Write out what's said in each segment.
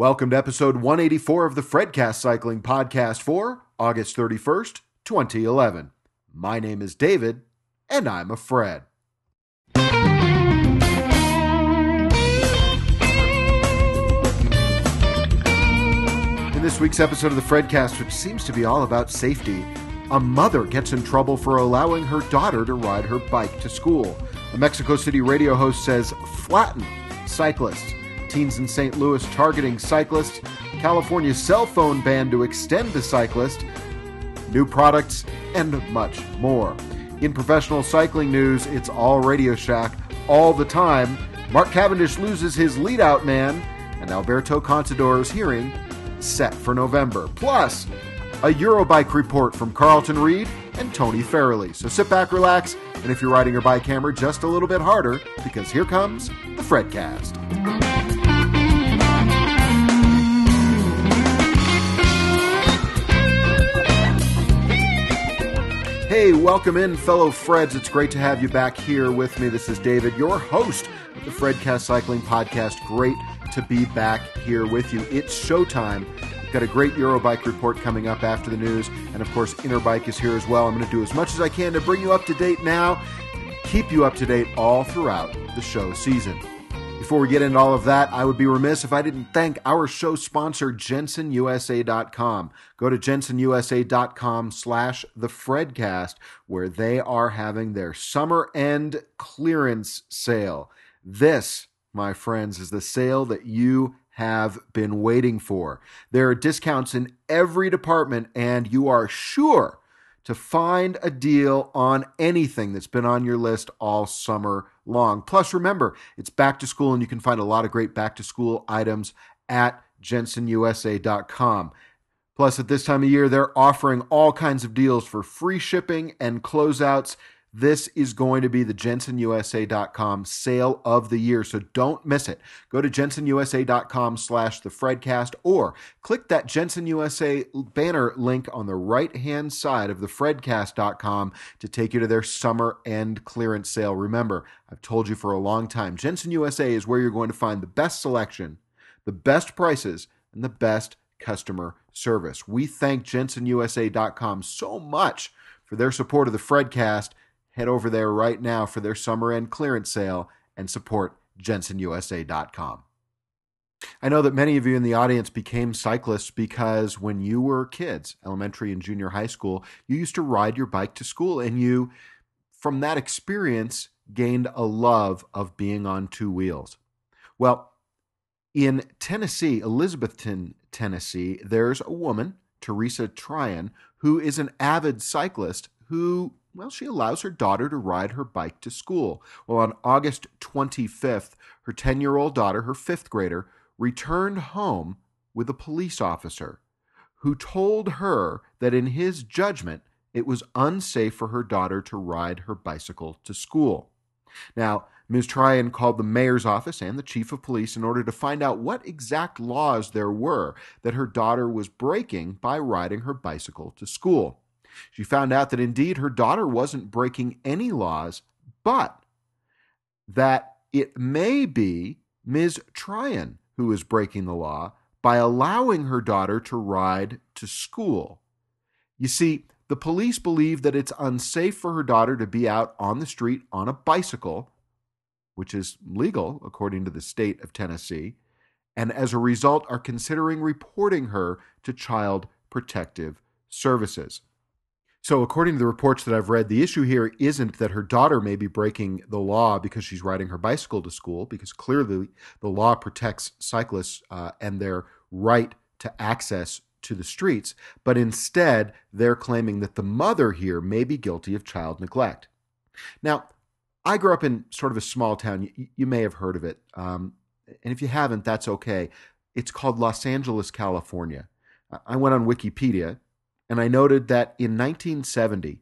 Welcome to episode 184 of the Fredcast Cycling Podcast for August 31st, 2011. My name is David, and I'm a Fred. In this week's episode of the Fredcast, which seems to be all about safety, a mother gets in trouble for allowing her daughter to ride her bike to school. A Mexico City radio host says, flatten cyclists. Teens in St. Louis targeting cyclists. California's cell phone ban to extend the cyclist. New products, and much more. In professional cycling news, it's all Radio Shack all the time. Mark Cavendish loses his lead out man, and Alberto Contador's hearing set for November. Plus, a Eurobike report from Carlton Reid and Tony Farrelly. So sit back, relax, and if you're riding your bike hammer, just a little bit harder, because here comes the Fredcast. Hey, welcome in, fellow Freds. It's great to have you back here with me. This is David, your host of the Fredcast Cycling Podcast. Great to be back here with you. It's showtime. We've got a great Eurobike report coming up after the news, and of course, Interbike is here as well. I'm going to do as much as I can to bring you up to date now, keep you up to date all throughout the show season. Before we get into all of that, I would be remiss if I didn't thank our show sponsor, JensonUSA.com. Go to JensonUSA.com slash the Fredcast, where they are having their summer end clearance sale. This, my friends, is the sale that you have been waiting for. There are discounts in every department, and you are sure to find a deal on anything that's been on your list all summer long. Plus, remember, it's back to school, and you can find a lot of great back to school items at jensonusa.com. Plus, at this time of year, they're offering all kinds of deals for free shipping and closeouts. This is going to be the jensonusa.com sale of the year, so don't miss it. Go to jensonusa.com slash the Fredcast or click that Jenson USA banner link on the right-hand side of the Fredcast.com to take you to their summer end clearance sale. Remember, I've told you for a long time, Jenson USA is where you're going to find the best selection, the best prices, and the best customer service. We thank jensonusa.com so much for their support of the Fredcast head over there right now for their summer end clearance sale and support jensonusa.com. I know that many of you in the audience became cyclists because when you were kids, elementary and junior high school, you used to ride your bike to school and you, from that experience, gained a love of being on two wheels. Well, in Tennessee, Elizabethton, Tennessee, there's a woman, Teresa Tryon, who is an avid cyclist who well, she allows her daughter to ride her bike to school. Well, on August 25th, her 10 year old daughter, her fifth grader, returned home with a police officer who told her that in his judgment, it was unsafe for her daughter to ride her bicycle to school. Now, Ms. Tryon called the mayor's office and the chief of police in order to find out what exact laws there were that her daughter was breaking by riding her bicycle to school. She found out that indeed her daughter wasn't breaking any laws, but that it may be Ms. Tryon who is breaking the law by allowing her daughter to ride to school. You see, the police believe that it's unsafe for her daughter to be out on the street on a bicycle, which is legal according to the state of Tennessee, and as a result are considering reporting her to Child Protective Services. So, according to the reports that I've read, the issue here isn't that her daughter may be breaking the law because she's riding her bicycle to school, because clearly the law protects cyclists uh, and their right to access to the streets, but instead they're claiming that the mother here may be guilty of child neglect. Now, I grew up in sort of a small town. You, you may have heard of it. Um, and if you haven't, that's okay. It's called Los Angeles, California. I went on Wikipedia and I noted that in 1970,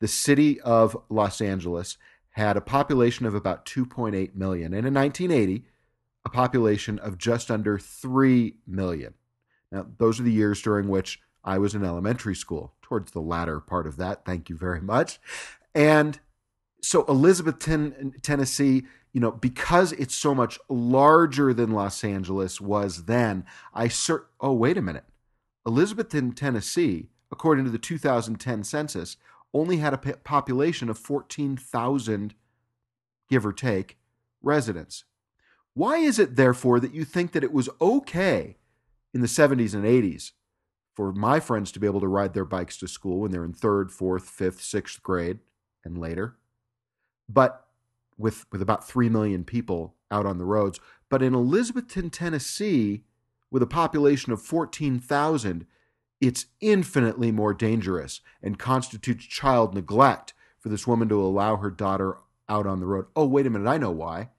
the city of Los Angeles had a population of about 2.8 million, and in 1980, a population of just under 3 million. Now, those are the years during which I was in elementary school, towards the latter part of that. Thank you very much. And so, Elizabethton, Tennessee, you know, because it's so much larger than Los Angeles was then, I cert. Oh, wait a minute. Elizabethton, Tennessee, according to the 2010 census, only had a population of 14,000, give or take, residents. Why is it, therefore, that you think that it was okay in the 70s and 80s for my friends to be able to ride their bikes to school when they're in third, fourth, fifth, sixth grade and later? But with, with about 3 million people out on the roads. But in Elizabethton, Tennessee, with a population of 14,000, it's infinitely more dangerous and constitutes child neglect for this woman to allow her daughter out on the road. Oh, wait a minute, I know why.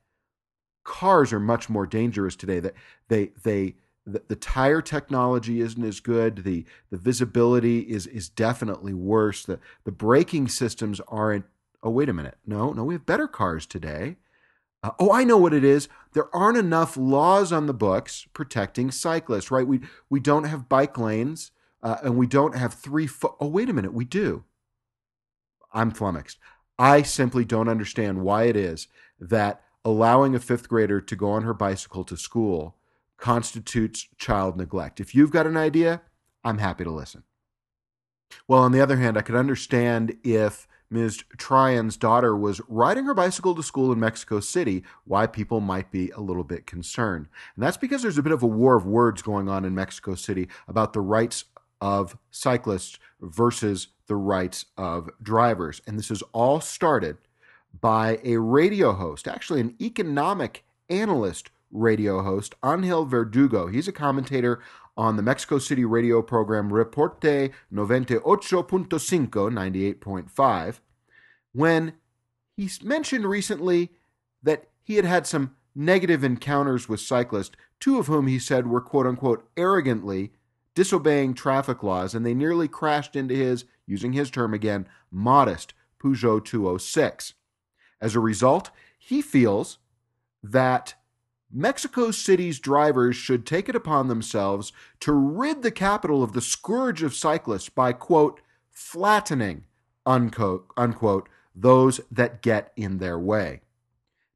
Cars are much more dangerous today. That they they the, the tire technology isn't as good. The the visibility is is definitely worse. The the braking systems aren't oh, wait a minute. No, no, we have better cars today. Uh, oh, I know what it is. There aren't enough laws on the books protecting cyclists, right? We we don't have bike lanes, uh, and we don't have three foot. Oh, wait a minute, we do. I'm flummoxed. I simply don't understand why it is that allowing a fifth grader to go on her bicycle to school constitutes child neglect. If you've got an idea, I'm happy to listen. Well, on the other hand, I could understand if Ms. Tryon's daughter was riding her bicycle to school in Mexico City, why people might be a little bit concerned. And that's because there's a bit of a war of words going on in Mexico City about the rights of cyclists versus the rights of drivers. And this is all started by a radio host, actually, an economic analyst radio host, Angel Verdugo. He's a commentator on the Mexico City radio program Reporte 98.5, 98.5, when he mentioned recently that he had had some negative encounters with cyclists, two of whom he said were quote unquote arrogantly disobeying traffic laws, and they nearly crashed into his, using his term again, modest Peugeot 206. As a result, he feels that Mexico City's drivers should take it upon themselves to rid the capital of the scourge of cyclists by, quote, flattening, unquote, unquote, those that get in their way.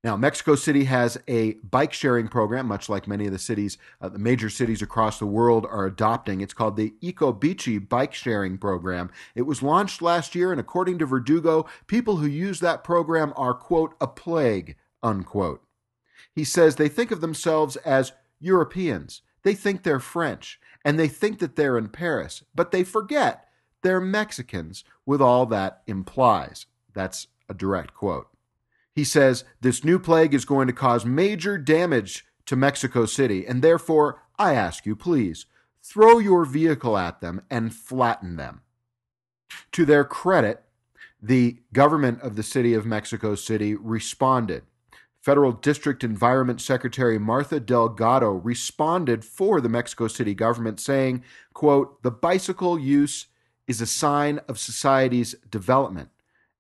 Now, Mexico City has a bike sharing program, much like many of the cities, uh, the major cities across the world are adopting. It's called the EcoBici Bike Sharing Program. It was launched last year, and according to Verdugo, people who use that program are, quote, a plague, unquote. He says they think of themselves as Europeans. They think they're French, and they think that they're in Paris, but they forget they're Mexicans with all that implies. That's a direct quote. He says this new plague is going to cause major damage to Mexico City, and therefore, I ask you, please, throw your vehicle at them and flatten them. To their credit, the government of the city of Mexico City responded. Federal District Environment Secretary Martha Delgado responded for the Mexico City government saying, quote, "The bicycle use is a sign of society's development."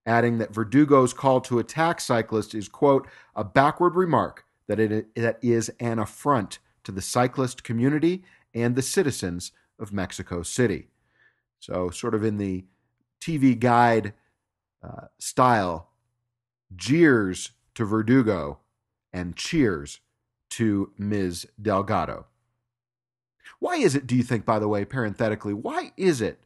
Adding that Verdugo's call to attack cyclists is, quote, a backward remark that it that is an affront to the cyclist community and the citizens of Mexico City. So, sort of in the TV guide uh, style, jeers to Verdugo and cheers to Ms. Delgado. Why is it, do you think, by the way, parenthetically, why is it,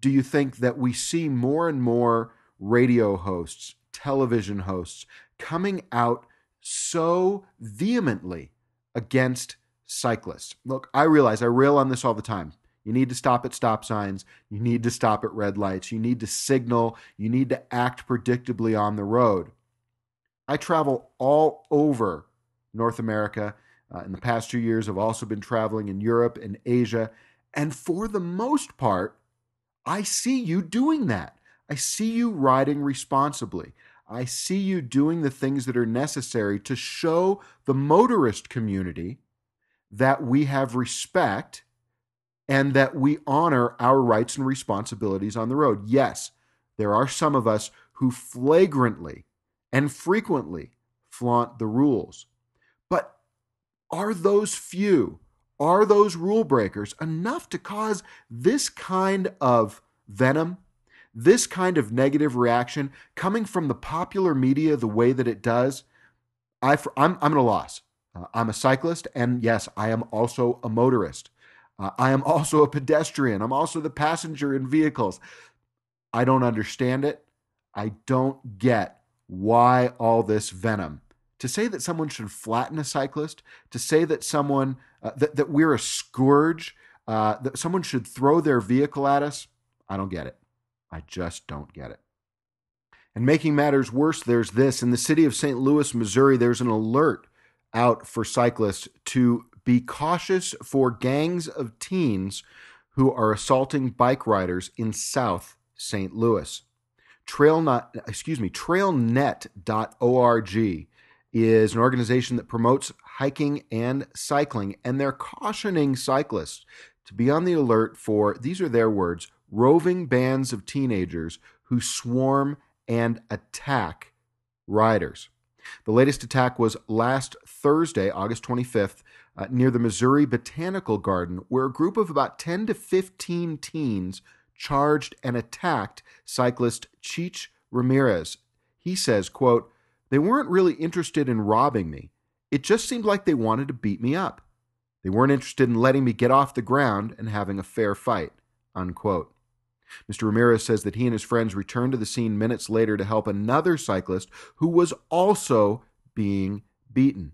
do you think, that we see more and more radio hosts, television hosts coming out so vehemently against cyclists. Look, I realize I rail on this all the time. You need to stop at stop signs. You need to stop at red lights. You need to signal. You need to act predictably on the road. I travel all over North America. Uh, in the past two years, I've also been traveling in Europe and Asia. And for the most part, I see you doing that. I see you riding responsibly. I see you doing the things that are necessary to show the motorist community that we have respect and that we honor our rights and responsibilities on the road. Yes, there are some of us who flagrantly and frequently flaunt the rules. But are those few, are those rule breakers enough to cause this kind of venom this kind of negative reaction coming from the popular media the way that it does, I, I'm, I'm at a loss. Uh, I'm a cyclist, and yes, I am also a motorist. Uh, I am also a pedestrian. I'm also the passenger in vehicles. I don't understand it. I don't get why all this venom. To say that someone should flatten a cyclist, to say that someone uh, that, that we're a scourge, uh, that someone should throw their vehicle at us, I don't get it. I just don't get it. And making matters worse, there's this. In the city of St. Louis, Missouri, there's an alert out for cyclists to be cautious for gangs of teens who are assaulting bike riders in South St. Louis. Trailnet, excuse me, trailnet.org is an organization that promotes hiking and cycling, and they're cautioning cyclists to be on the alert for, these are their words, roving bands of teenagers who swarm and attack riders. The latest attack was last Thursday, August 25th, uh, near the Missouri Botanical Garden, where a group of about 10 to 15 teens charged and attacked cyclist Cheech Ramirez. He says, quote, They weren't really interested in robbing me. It just seemed like they wanted to beat me up. They weren't interested in letting me get off the ground and having a fair fight. Unquote. Mr. Ramirez says that he and his friends returned to the scene minutes later to help another cyclist who was also being beaten.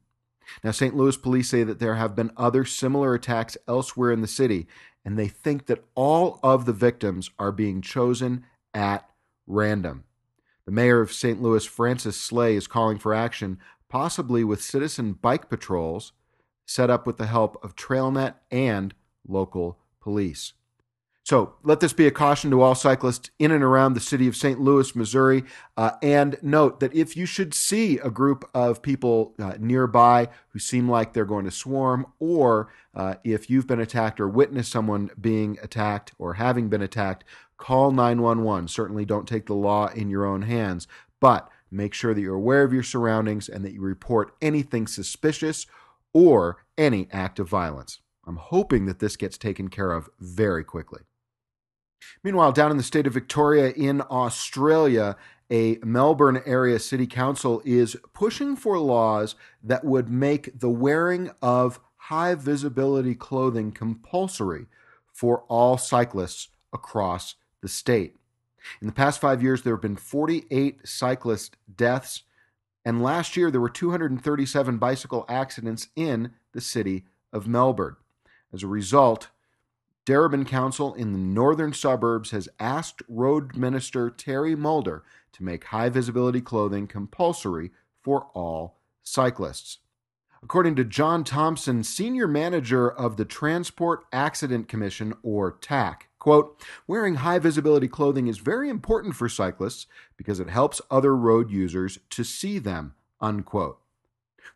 Now, St. Louis police say that there have been other similar attacks elsewhere in the city, and they think that all of the victims are being chosen at random. The mayor of St. Louis, Francis Slay, is calling for action, possibly with citizen bike patrols set up with the help of TrailNet and local police. So let this be a caution to all cyclists in and around the city of St. Louis, Missouri. Uh, and note that if you should see a group of people uh, nearby who seem like they're going to swarm, or uh, if you've been attacked or witnessed someone being attacked or having been attacked, call 911. Certainly don't take the law in your own hands, but make sure that you're aware of your surroundings and that you report anything suspicious or any act of violence. I'm hoping that this gets taken care of very quickly. Meanwhile, down in the state of Victoria in Australia, a Melbourne area city council is pushing for laws that would make the wearing of high visibility clothing compulsory for all cyclists across the state. In the past five years, there have been 48 cyclist deaths, and last year there were 237 bicycle accidents in the city of Melbourne. As a result, Darebin Council in the northern suburbs has asked Road Minister Terry Mulder to make high visibility clothing compulsory for all cyclists. According to John Thompson, senior manager of the Transport Accident Commission, or TAC, quote, wearing high visibility clothing is very important for cyclists because it helps other road users to see them, unquote.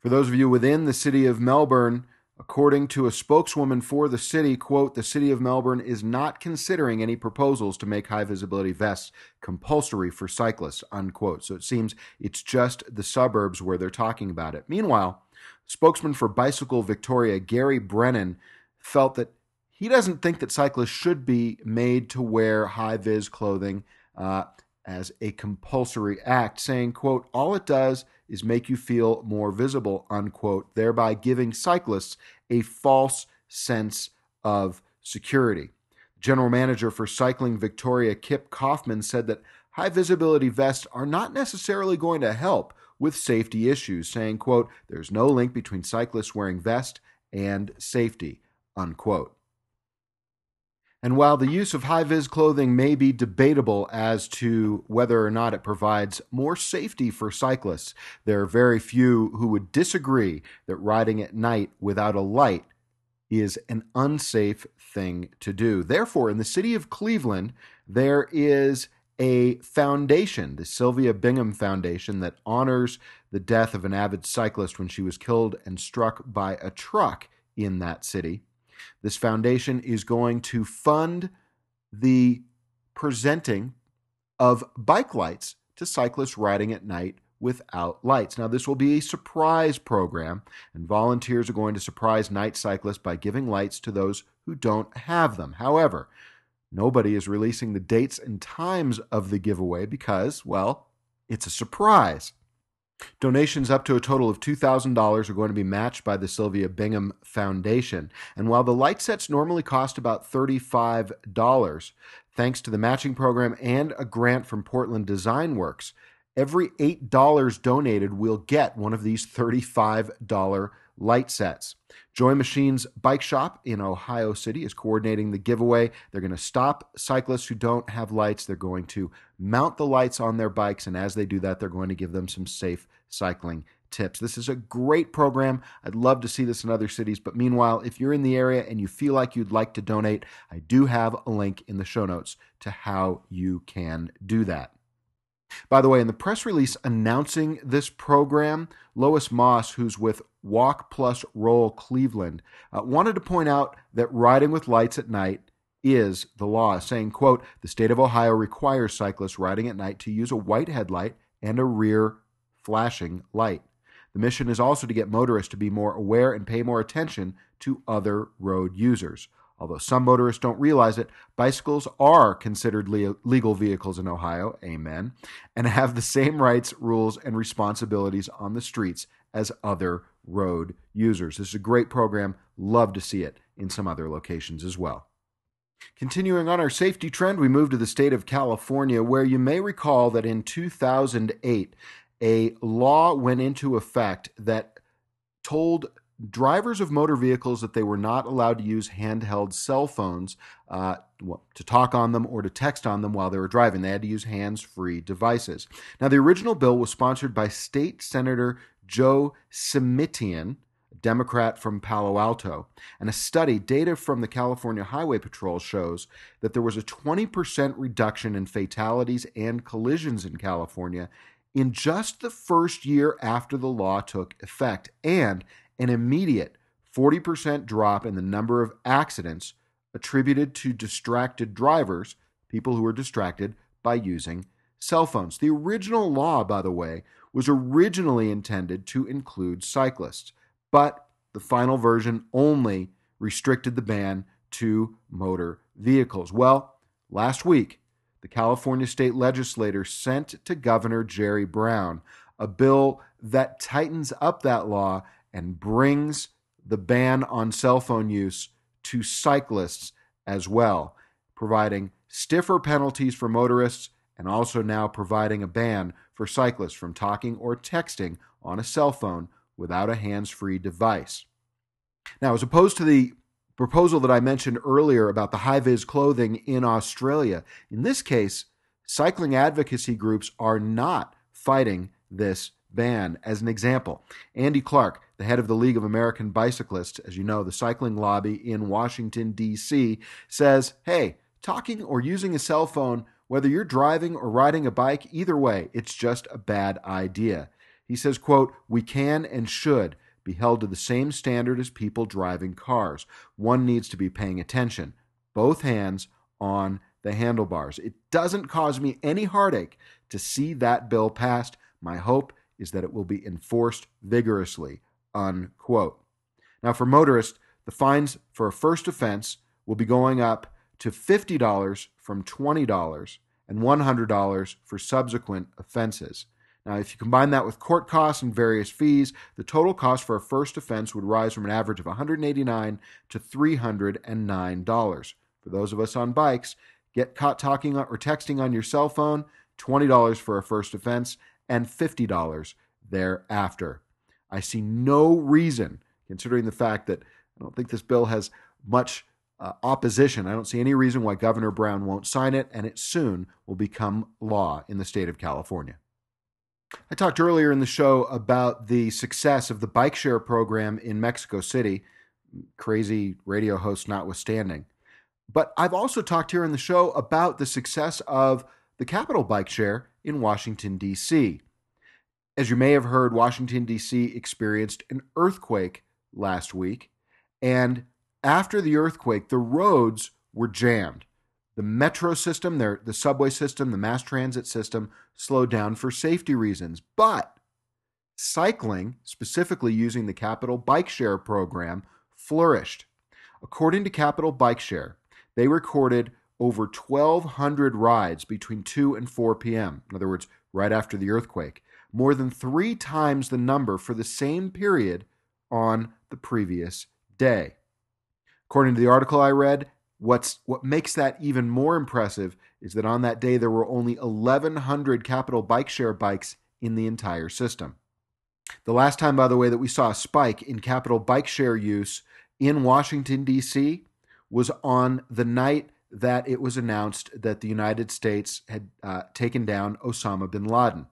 For those of you within the city of Melbourne, According to a spokeswoman for the city, quote, the city of Melbourne is not considering any proposals to make high visibility vests compulsory for cyclists, unquote. So it seems it's just the suburbs where they're talking about it. Meanwhile, spokesman for Bicycle Victoria, Gary Brennan, felt that he doesn't think that cyclists should be made to wear high vis clothing uh, as a compulsory act, saying, quote, all it does is make you feel more visible, unquote, thereby giving cyclists a false sense of security. General manager for Cycling Victoria, Kip Kaufman, said that high visibility vests are not necessarily going to help with safety issues, saying, quote, there's no link between cyclists wearing vest and safety, unquote. And while the use of high vis clothing may be debatable as to whether or not it provides more safety for cyclists, there are very few who would disagree that riding at night without a light is an unsafe thing to do. Therefore, in the city of Cleveland, there is a foundation, the Sylvia Bingham Foundation, that honors the death of an avid cyclist when she was killed and struck by a truck in that city. This foundation is going to fund the presenting of bike lights to cyclists riding at night without lights. Now, this will be a surprise program, and volunteers are going to surprise night cyclists by giving lights to those who don't have them. However, nobody is releasing the dates and times of the giveaway because, well, it's a surprise. Donations up to a total of $2,000 are going to be matched by the Sylvia Bingham Foundation. And while the light sets normally cost about $35, thanks to the matching program and a grant from Portland Design Works, every $8 donated will get one of these $35 light sets. Joy Machines Bike Shop in Ohio City is coordinating the giveaway. They're going to stop cyclists who don't have lights. They're going to mount the lights on their bikes, and as they do that, they're going to give them some safe cycling tips. This is a great program. I'd love to see this in other cities, but meanwhile, if you're in the area and you feel like you'd like to donate, I do have a link in the show notes to how you can do that. By the way, in the press release announcing this program, Lois Moss, who's with Walk Plus Roll Cleveland, uh, wanted to point out that riding with lights at night is the law, saying, quote, the state of Ohio requires cyclists riding at night to use a white headlight and a rear flashing light. The mission is also to get motorists to be more aware and pay more attention to other road users. Although some motorists don't realize it, bicycles are considered le- legal vehicles in Ohio, amen, and have the same rights, rules, and responsibilities on the streets as other road users. This is a great program. Love to see it in some other locations as well. Continuing on our safety trend, we move to the state of California, where you may recall that in 2008, a law went into effect that told drivers of motor vehicles that they were not allowed to use handheld cell phones uh, to talk on them or to text on them while they were driving. They had to use hands free devices. Now, the original bill was sponsored by State Senator Joe Simitian. A Democrat from Palo Alto. And a study, data from the California Highway Patrol, shows that there was a 20% reduction in fatalities and collisions in California in just the first year after the law took effect. And an immediate 40% drop in the number of accidents attributed to distracted drivers, people who were distracted by using cell phones. The original law, by the way, was originally intended to include cyclists, but the final version only restricted the ban to motor vehicles. Well, last week, the California state legislature sent to Governor Jerry Brown a bill that tightens up that law and brings the ban on cell phone use to cyclists as well, providing stiffer penalties for motorists and also now providing a ban for cyclists from talking or texting on a cell phone without a hands free device. Now, as opposed to the proposal that I mentioned earlier about the high vis clothing in Australia, in this case, cycling advocacy groups are not fighting this ban. As an example, Andy Clark, the head of the League of American Bicyclists, as you know, the cycling lobby in Washington, D.C., says, hey, talking or using a cell phone, whether you're driving or riding a bike, either way, it's just a bad idea. He says, quote, we can and should be held to the same standard as people driving cars. One needs to be paying attention, both hands on the handlebars. It doesn't cause me any heartache to see that bill passed. My hope is that it will be enforced vigorously. Unquote. Now, for motorists, the fines for a first offense will be going up to $50 from $20 and $100 for subsequent offenses. Now, if you combine that with court costs and various fees, the total cost for a first offense would rise from an average of $189 to $309. For those of us on bikes, get caught talking or texting on your cell phone, $20 for a first offense, and $50 thereafter. I see no reason, considering the fact that I don't think this bill has much uh, opposition, I don't see any reason why Governor Brown won't sign it, and it soon will become law in the state of California. I talked earlier in the show about the success of the bike share program in Mexico City, crazy radio host notwithstanding. But I've also talked here in the show about the success of the Capital Bike Share in Washington, D.C. As you may have heard, Washington, D.C. experienced an earthquake last week. And after the earthquake, the roads were jammed. The metro system, the subway system, the mass transit system slowed down for safety reasons. But cycling, specifically using the Capital Bike Share program, flourished. According to Capital Bike Share, they recorded over 1,200 rides between 2 and 4 p.m., in other words, right after the earthquake. more than three times the number for the same period on the previous day. According to the article I read, what's what makes that even more impressive is that on that day there were only 1100 capital bike share bikes in the entire system. The last time by the way that we saw a spike in capital bike share use in Washington D.C. was on the night that it was announced that the United States had uh, taken down Osama bin Laden.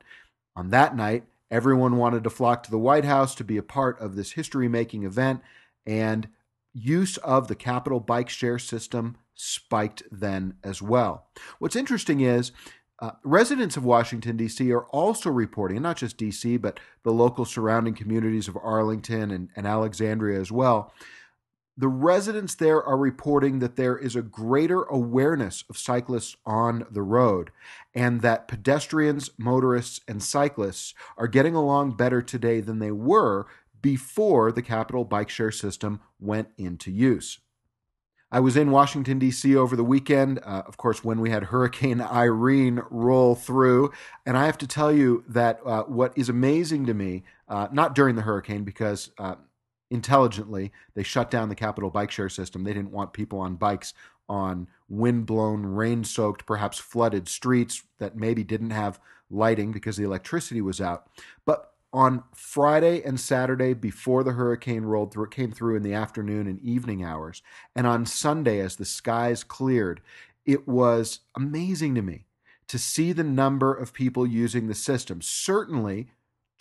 On that night, everyone wanted to flock to the White House to be a part of this history making event, and use of the capital bike share system spiked then as well. What's interesting is uh, residents of Washington, D.C. are also reporting, not just D.C., but the local surrounding communities of Arlington and, and Alexandria as well, the residents there are reporting that there is a greater awareness of cyclists on the road and that pedestrians, motorists, and cyclists are getting along better today than they were before the capital bike share system went into use. I was in Washington, D.C. over the weekend, uh, of course, when we had Hurricane Irene roll through. And I have to tell you that uh, what is amazing to me, uh, not during the hurricane, because uh, intelligently. They shut down the Capital bike share system. They didn't want people on bikes on wind-blown, rain-soaked, perhaps flooded streets that maybe didn't have lighting because the electricity was out. But on Friday and Saturday before the hurricane rolled through, it came through in the afternoon and evening hours. And on Sunday, as the skies cleared, it was amazing to me to see the number of people using the system. Certainly,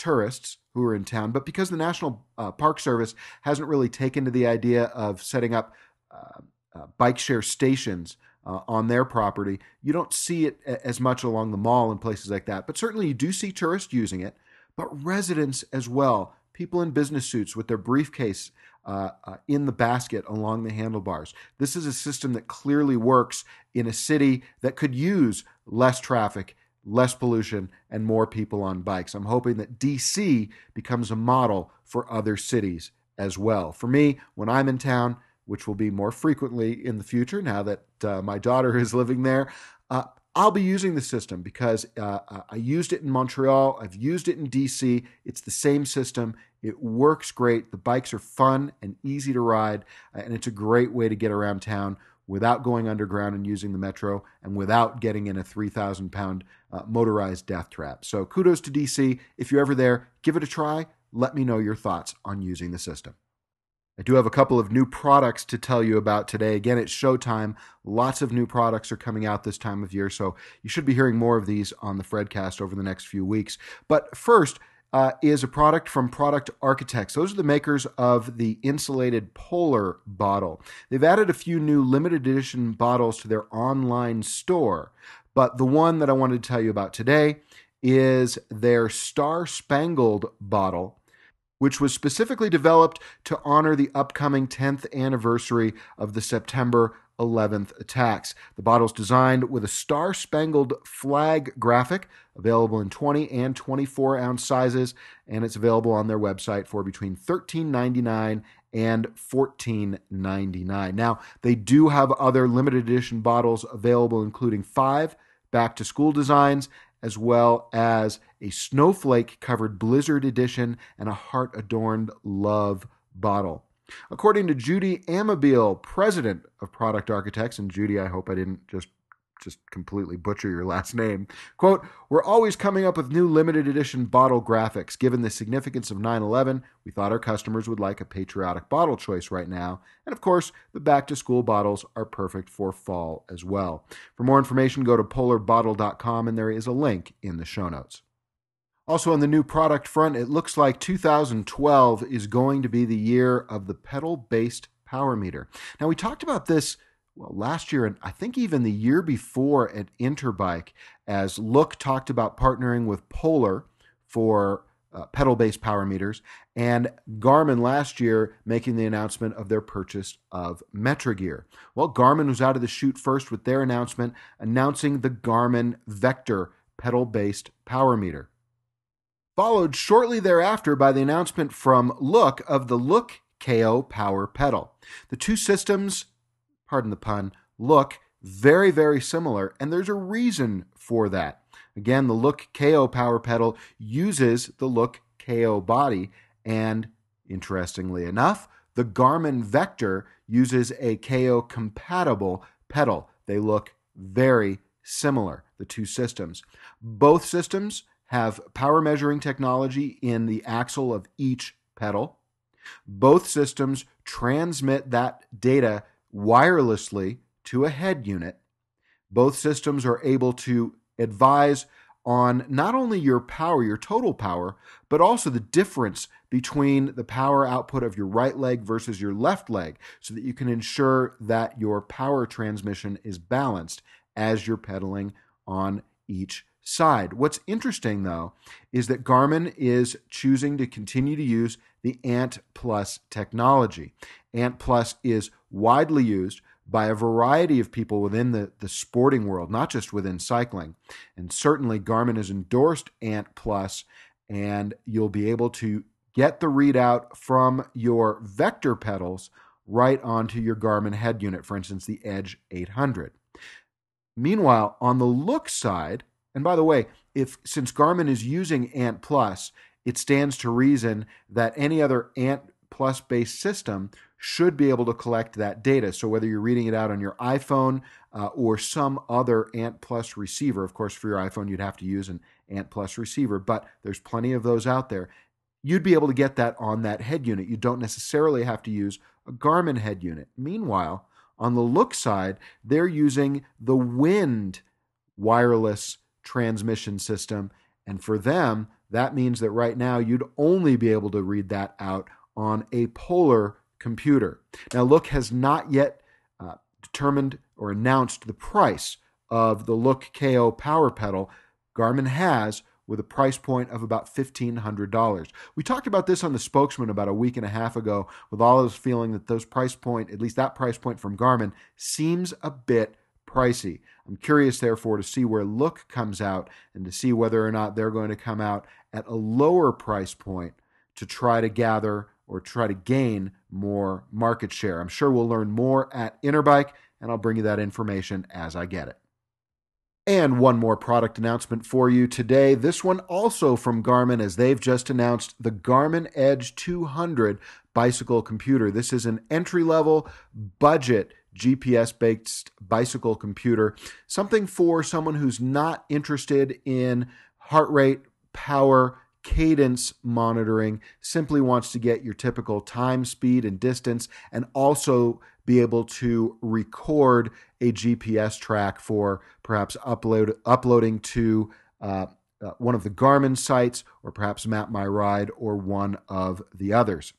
tourists who are in town, but because the National uh, Park Service hasn't really taken to the idea of setting up uh, uh, bike share stations uh, on their property, you don't see it as much along the mall and places like that. But certainly you do see tourists using it, but residents as well, people in business suits with their briefcase uh, uh, in the basket along the handlebars. This is a system that clearly works in a city that could use less traffic less pollution, and more people on bikes. I'm hoping that DC becomes a model for other cities as well. For me, when I'm in town, which will be more frequently in the future now that uh, my daughter is living there, uh, I'll be using the system because uh, I used it in Montreal. I've used it in DC. It's the same system. It works great. The bikes are fun and easy to ride, and it's a great way to get around town without going underground and using the metro and without getting in a 3,000 pound uh, motorized death trap. So kudos to DC. If you're ever there, give it a try. Let me know your thoughts on using the system. I do have a couple of new products to tell you about today. Again, it's showtime. Lots of new products are coming out this time of year, so you should be hearing more of these on the Fredcast over the next few weeks. But first, uh, is a product from Product Architects. Those are the makers of the insulated Polar bottle. They've added a few new limited edition bottles to their online store, but the one that I wanted to tell you about today is their Star Spangled bottle which was specifically developed to honor the upcoming 10th anniversary of the September 11th attacks. The bottle's designed with a star spangled flag graphic, available in 20 and 24 ounce sizes, and it's available on their website for between $13.99 and $14.99. Now, they do have other limited edition bottles available, including five back to school designs, as well as a snowflake covered blizzard edition and a heart adorned love bottle. According to Judy Amabile, president of Product Architects, and Judy, I hope I didn't just just completely butcher your last name. Quote, We're always coming up with new limited edition bottle graphics. Given the significance of 9 11, we thought our customers would like a patriotic bottle choice right now. And of course, the back to school bottles are perfect for fall as well. For more information, go to polarbottle.com and there is a link in the show notes. Also, on the new product front, it looks like 2012 is going to be the year of the pedal based power meter. Now, we talked about this well, last year and I think even the year before at Interbike, as Look talked about partnering with Polar for uh, pedal based power meters, and Garmin last year making the announcement of their purchase of Metrigear. Well, Garmin was out of the chute first with their announcement announcing the Garmin Vector pedal based power meter followed shortly thereafter by the announcement from Look of the Look Keo Power Pedal. The two systems, pardon the pun, look very, very similar, and there's a reason for that. Again, the Look Keo power pedal uses the Look Keo body, and interestingly enough, the Garmin Vector uses a Keo compatible pedal. They look very similar, the two systems. Both systems have power measuring technology in the axle of each pedal. Both systems transmit that data wirelessly to a head unit. Both systems are able to advise on not only your power, your total power, but also the difference between the power output of your right leg versus your left leg so that you can ensure that your power transmission is balanced as you're pedaling on each side. What's interesting though is that Garmin is choosing to continue to use the Ant Plus technology. Ant Plus is widely used by a variety of people within the, the sporting world, not just within cycling. And certainly Garmin has endorsed Ant Plus, and you'll be able to get the readout from your vector pedals right onto your Garmin head unit, for instance, the Edge 800. Meanwhile, on the look side, and by the way, if since Garmin is using Ant Plus, it stands to reason that any other Ant Plus based system should be able to collect that data. So whether you're reading it out on your iPhone uh, or some other Ant Plus receiver, of course, for your iPhone, you'd have to use an Ant Plus receiver, but there's plenty of those out there. You'd be able to get that on that head unit. You don't necessarily have to use a Garmin head unit. Meanwhile, on the look side, they're using the Wind wireless transmission system. And for them, that means that right now you'd only be able to read that out on a polar computer. Now, Look has not yet uh, determined or announced the price of the Look Keo power pedal. Garmin has with a price point of about $1,500. We talked about this on the spokesman about a week and a half ago with all of us feeling that those price point, at least that price point from Garmin, seems a bit pricey. I'm curious, therefore, to see where Look comes out and to see whether or not they're going to come out at a lower price point to try to gather or try to gain more market share. I'm sure we'll learn more at Interbike, and I'll bring you that information as I get it. And one more product announcement for you today. This one also from Garmin, as they've just announced the Garmin Edge 200 bicycle computer. This is an entry level budget GPS based bicycle computer, something for someone who's not interested in heart rate, power, cadence monitoring simply wants to get your typical time, speed, and distance, and also be able to record a GPS track for perhaps upload uploading to uh, uh, one of the Garmin sites, or perhaps Map My Ride, or one of the others.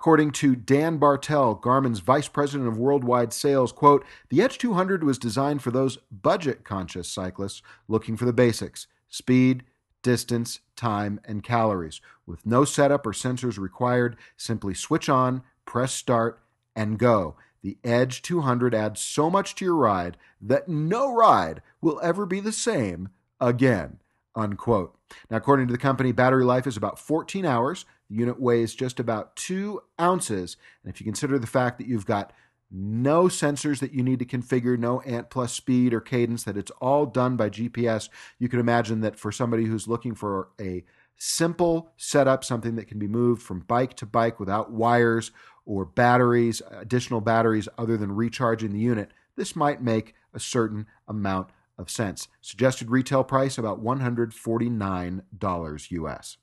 According to Dan Bartel, Garmin's vice president of worldwide sales, quote, the Edge 200 was designed for those budget conscious cyclists looking for the basics speed, distance, time, and calories. With no setup or sensors required, simply switch on, press start, and go. The Edge 200 adds so much to your ride that no ride will ever be the same again. Unquote. Now, according to the company, battery life is about 14 hours. The unit weighs just about two ounces. And if you consider the fact that you've got no sensors that you need to configure, no Ant Plus speed or cadence, that it's all done by GPS. You can imagine that for somebody who's looking for a simple setup, something that can be moved from bike to bike without wires or batteries, additional batteries other than recharging the unit, this might make a certain amount of sense. Suggested retail price about $149 US.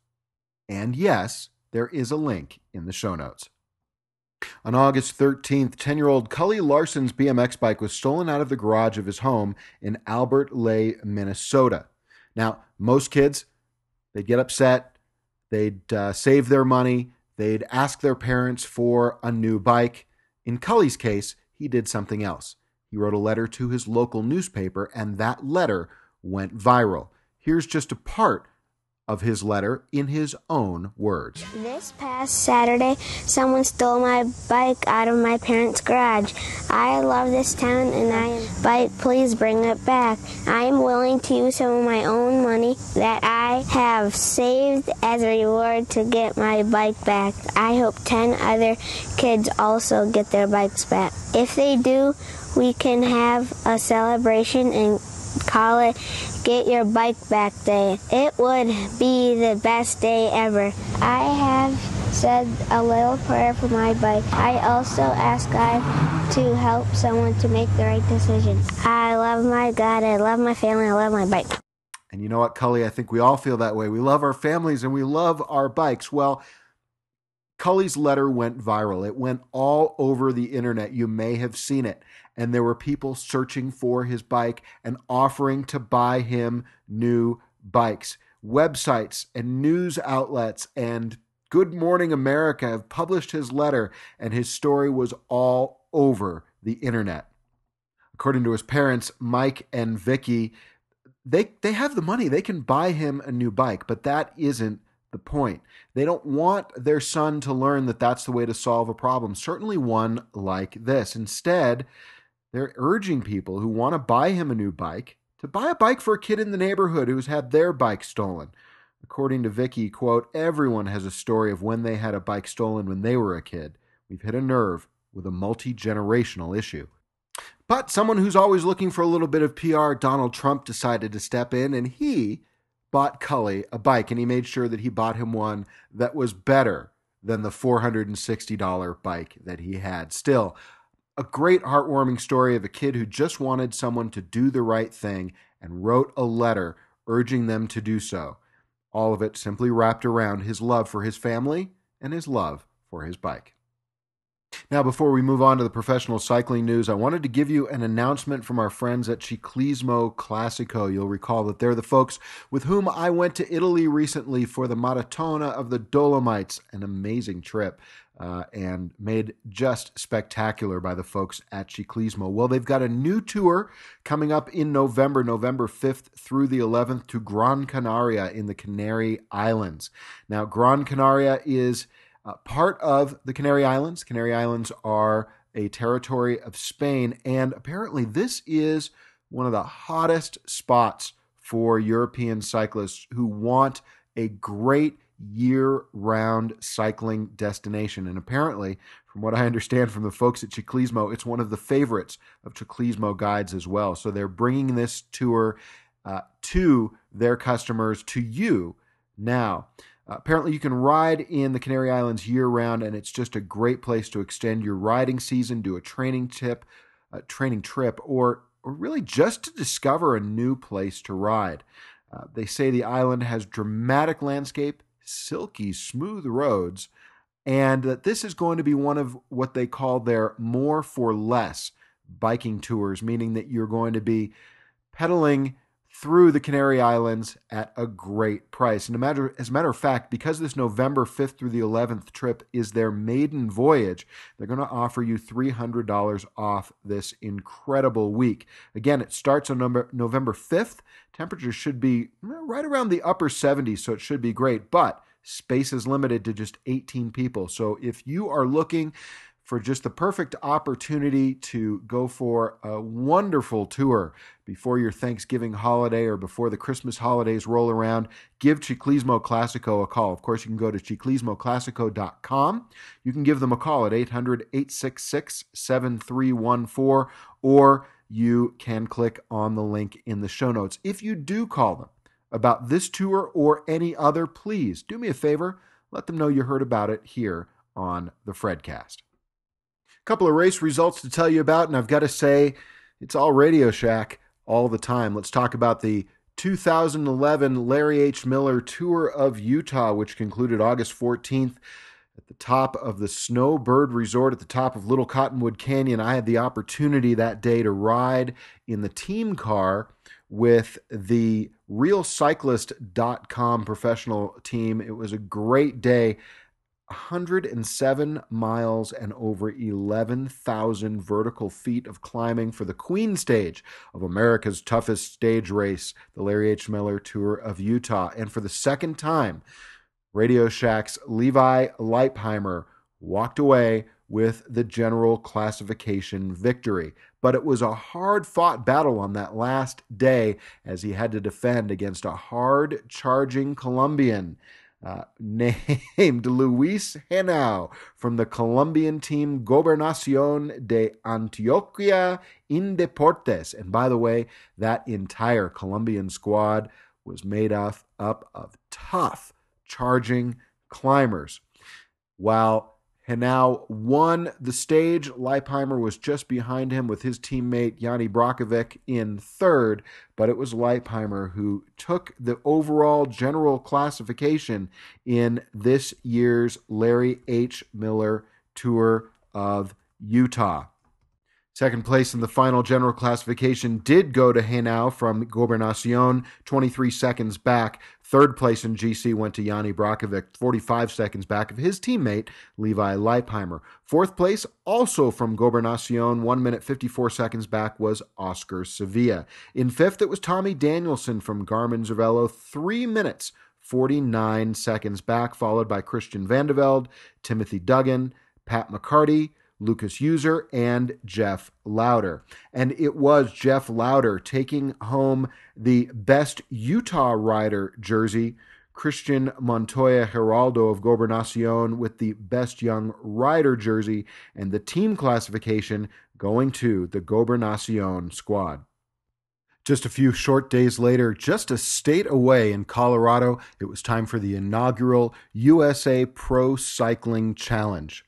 And yes, there is a link in the show notes. On August 13th, 10 year old Cully Larson's BMX bike was stolen out of the garage of his home in Albert Lea, Minnesota. Now, most kids, they'd get upset, they'd uh, save their money, they'd ask their parents for a new bike. In Cully's case, he did something else. He wrote a letter to his local newspaper, and that letter went viral. Here's just a part of his letter in his own words. This past Saturday, someone stole my bike out of my parents' garage. I love this town and I bike, please bring it back. I am willing to use some of my own money that I have saved as a reward to get my bike back. I hope 10 other kids also get their bikes back. If they do, we can have a celebration and call it Get Your Bike Back Day. It would be the best day ever. I have said a little prayer for my bike. I also ask God to help someone to make the right decision. I love my God, I love my family, I love my bike. And you know what, Cully? I think we all feel that way. We love our families and we love our bikes. Well, Cully's letter went viral. It went all over the internet. You may have seen it and there were people searching for his bike and offering to buy him new bikes. Websites and news outlets and Good Morning America have published his letter, and his story was all over the internet. According to his parents, Mike and Vicky, they they have the money. They can buy him a new bike, but that isn't the point. They don't want their son to learn that that's the way to solve a problem, certainly one like this. Instead, they're urging people who want to buy him a new bike to buy a bike for a kid in the neighborhood who's had their bike stolen. According to Vicky, quote, everyone has a story of when they had a bike stolen when they were a kid. We've hit a nerve with a multi generational issue. But someone who's always looking for a little bit of PR, Donald Trump decided to step in and he bought Cully a bike and he made sure that he bought him one that was better than the $460 bike that he had. Still, a great heartwarming story of a kid who just wanted someone to do the right thing and wrote a letter urging them to do so. All of it simply wrapped around his love for his family and his love for his bike. Now, before we move on to the professional cycling news, I wanted to give you an announcement from our friends at Ciclismo Classico. You'll recall that they're the folks with whom I went to Italy recently for the Maratona of the Dolomites, an amazing trip uh, and made just spectacular by the folks at Ciclismo. Well, they've got a new tour coming up in November, November 5th through the 11th to Gran Canaria in the Canary Islands. Now, Gran Canaria is uh, part of the Canary Islands. Canary Islands are a territory of Spain, and apparently, this is one of the hottest spots for European cyclists who want a great year round cycling destination. And apparently, from what I understand from the folks at Ciclismo, it's one of the favorites of Ciclismo guides as well. So they're bringing this tour uh, to their customers, to you now. Uh, apparently, you can ride in the Canary Islands year round, and it's just a great place to extend your riding season, do a training tip, a training trip, or, or really just to discover a new place to ride. Uh, they say the island has dramatic landscape, silky smooth roads, and that this is going to be one of what they call their more for less biking tours, meaning that you're going to be pedaling through the Canary Islands at a great price. And a matter, as a matter of fact, because this November 5th through the 11th trip is their maiden voyage, they're going to offer you $300 off this incredible week. Again, it starts on November 5th. Temperatures should be right around the upper 70s, so it should be great. But space is limited to just 18 people. So if you are looking for just the perfect opportunity to go for a wonderful tour before your Thanksgiving holiday or before the Christmas holidays roll around, give Ciclismo Classico a call. Of course, you can go to ciclismoclassico.com. You can give them a call at 800 866 7314, or you can click on the link in the show notes. If you do call them about this tour or any other, please do me a favor. Let them know you heard about it here on the Fredcast couple of race results to tell you about, and I've got to say, it's all Radio Shack all the time. Let's talk about the 2011 Larry H. Miller Tour of Utah, which concluded August 14th at the top of the Snowbird Resort at the top of Little Cottonwood Canyon. I had the opportunity that day to ride in the team car with the realcyclist.com professional team. It was a great day 107 miles and over 11,000 vertical feet of climbing for the Queen stage of America's toughest stage race, the Larry H. Miller Tour of Utah. And for the second time, Radio Shack's Levi Leipheimer walked away with the general classification victory. But it was a hard fought battle on that last day as he had to defend against a hard charging Colombian. Uh, named Luis Henao from the Colombian team Gobernacion de Antioquia Indeportes. And by the way, that entire Colombian squad was made up, up of tough, charging climbers. While Henao won the stage. Leipheimer was just behind him with his teammate Yanni Brajkovic in third, but it was Leipheimer who took the overall general classification in this year's Larry H. Miller Tour of Utah. Second place in the final general classification did go to Henao from Gobernacion, 23 seconds back. Third place in GC went to Yanni Brajkovic, 45 seconds back of his teammate Levi Leipheimer. Fourth place, also from Gobernacion, 1 minute 54 seconds back, was Oscar Sevilla. In fifth, it was Tommy Danielson from Garmin Cervelo, 3 minutes 49 seconds back, followed by Christian Vande Timothy Duggan, Pat McCarty, Lucas Euser, and Jeff Louder. And it was Jeff Louder taking home the best Utah rider jersey. Christian Montoya Giraldo of Gobernacion with the best young rider jersey and the team classification going to the Gobernacion squad. Just a few short days later, just a state away in Colorado, it was time for the inaugural USA Pro Cycling Challenge.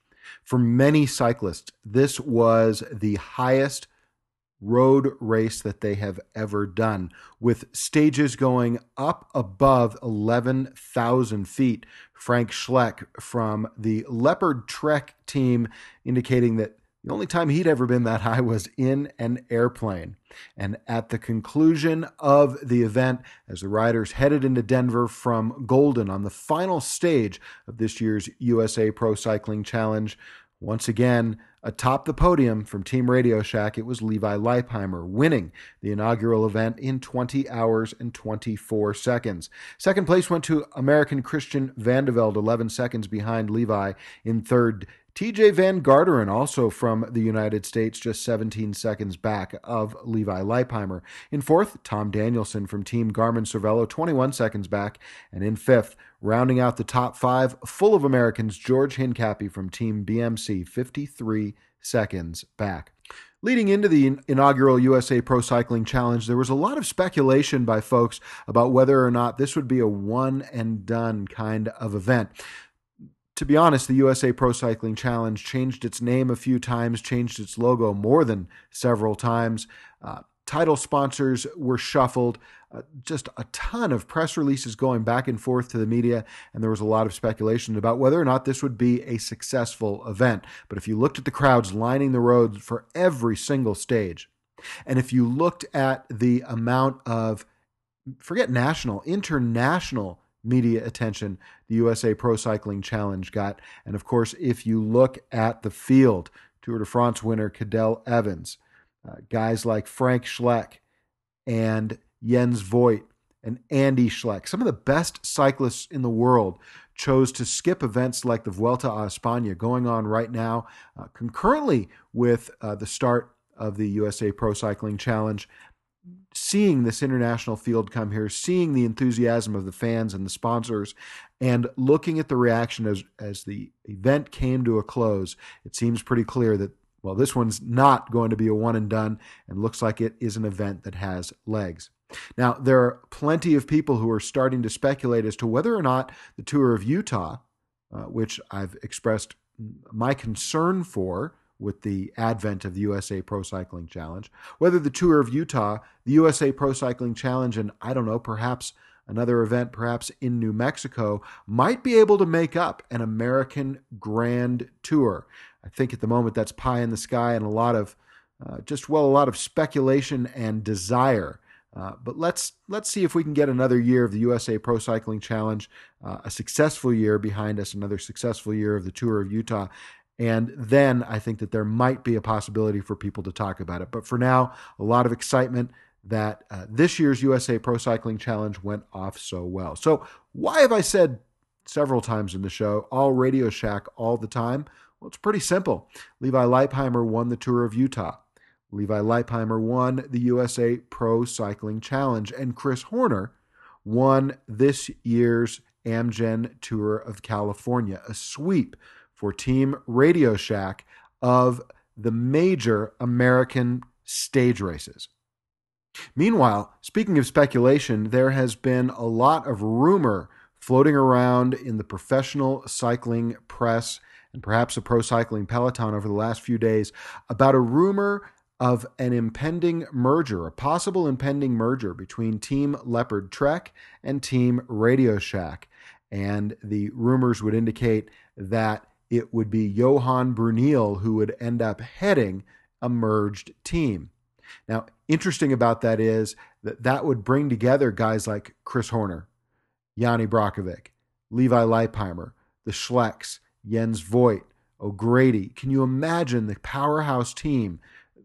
For many cyclists, this was the highest road race that they have ever done, with stages going up above 11,000 feet. Frank Schleck from the Leopard Trek team indicating that the only time he'd ever been that high was in an airplane. And at the conclusion of the event, as the riders headed into Denver from Golden on the final stage of this year's USA Pro Cycling Challenge, once again, atop the podium from Team Radio Shack, it was Levi Leipheimer winning the inaugural event in 20 hours and 24 seconds. Second place went to American Christian Vande Velde, 11 seconds behind Levi. In third, Tejay Van Garderen, also from the United States, just 17 seconds back of Levi Leipheimer. In fourth, Tom Danielson from Team Garmin Cervelo, 21 seconds back. And in fifth, rounding out the top five, full of Americans, George Hincapie from Team BMC, 53 seconds back. Leading into the inaugural USA Pro Cycling Challenge, there was a lot of speculation by folks about whether or not this would be a one and done kind of event to be honest, the USA Pro Cycling Challenge changed its name a few times, changed its logo more than several times. Uh, title sponsors were shuffled. Uh, just a ton of press releases going back and forth to the media, and there was a lot of speculation about whether or not this would be a successful event. But if you looked at the crowds lining the roads for every single stage, and if you looked at the amount of, forget national, international media attention the USA Pro Cycling Challenge got. And of course, if you look at the field, Tour de France winner Cadel Evans, uh, guys like Frank Schleck and Jens Voigt and Andy Schleck, some of the best cyclists in the world, chose to skip events like the Vuelta a España going on right now, uh, concurrently with uh, the start of the USA Pro Cycling Challenge seeing this international field come here, seeing the enthusiasm of the fans and the sponsors, and looking at the reaction as as the event came to a close, it seems pretty clear that well, this one's not going to be a one and done, and looks like it is an event that has legs. Now, there are plenty of people who are starting to speculate as to whether or not the Tour of Utah, uh, which I've expressed my concern for, with the advent of the USA Pro Cycling Challenge, whether the Tour of Utah, the USA Pro Cycling Challenge, and I don't know, perhaps another event, perhaps in New Mexico, might be able to make up an American Grand Tour. I think at the moment that's pie in the sky and a lot of uh, just, well, a lot of speculation and desire Uh, but let's let's see if we can get another year of the USA Pro Cycling Challenge, uh, a successful year behind us, another successful year of the Tour of Utah, and then I think that there might be a possibility for people to talk about it. But for now, a lot of excitement that uh, this year's USA Pro Cycling Challenge went off so well. So why have I said several times in the show all Radio Shack all the time? Well, it's pretty simple. Levi Leipheimer won the Tour of Utah. Levi Leipheimer won the USA Pro Cycling Challenge, and Chris Horner won this year's Amgen Tour of California, a sweep for Team Radio Shack of the major American stage races. Meanwhile, speaking of speculation, there has been a lot of rumor floating around in the professional cycling press and perhaps a pro cycling peloton over the last few days about a rumor of an impending merger, a possible impending merger between Team Leopard Trek and Team Radio Shack. And the rumors would indicate that it would be Johan Bruyneel who would end up heading a merged team. Now, interesting about that is that that would bring together guys like Chris Horner, Yanni Brajkovic, Levi Leipheimer, the Schlecks, Jens Voigt, O'Grady. Can you imagine the powerhouse team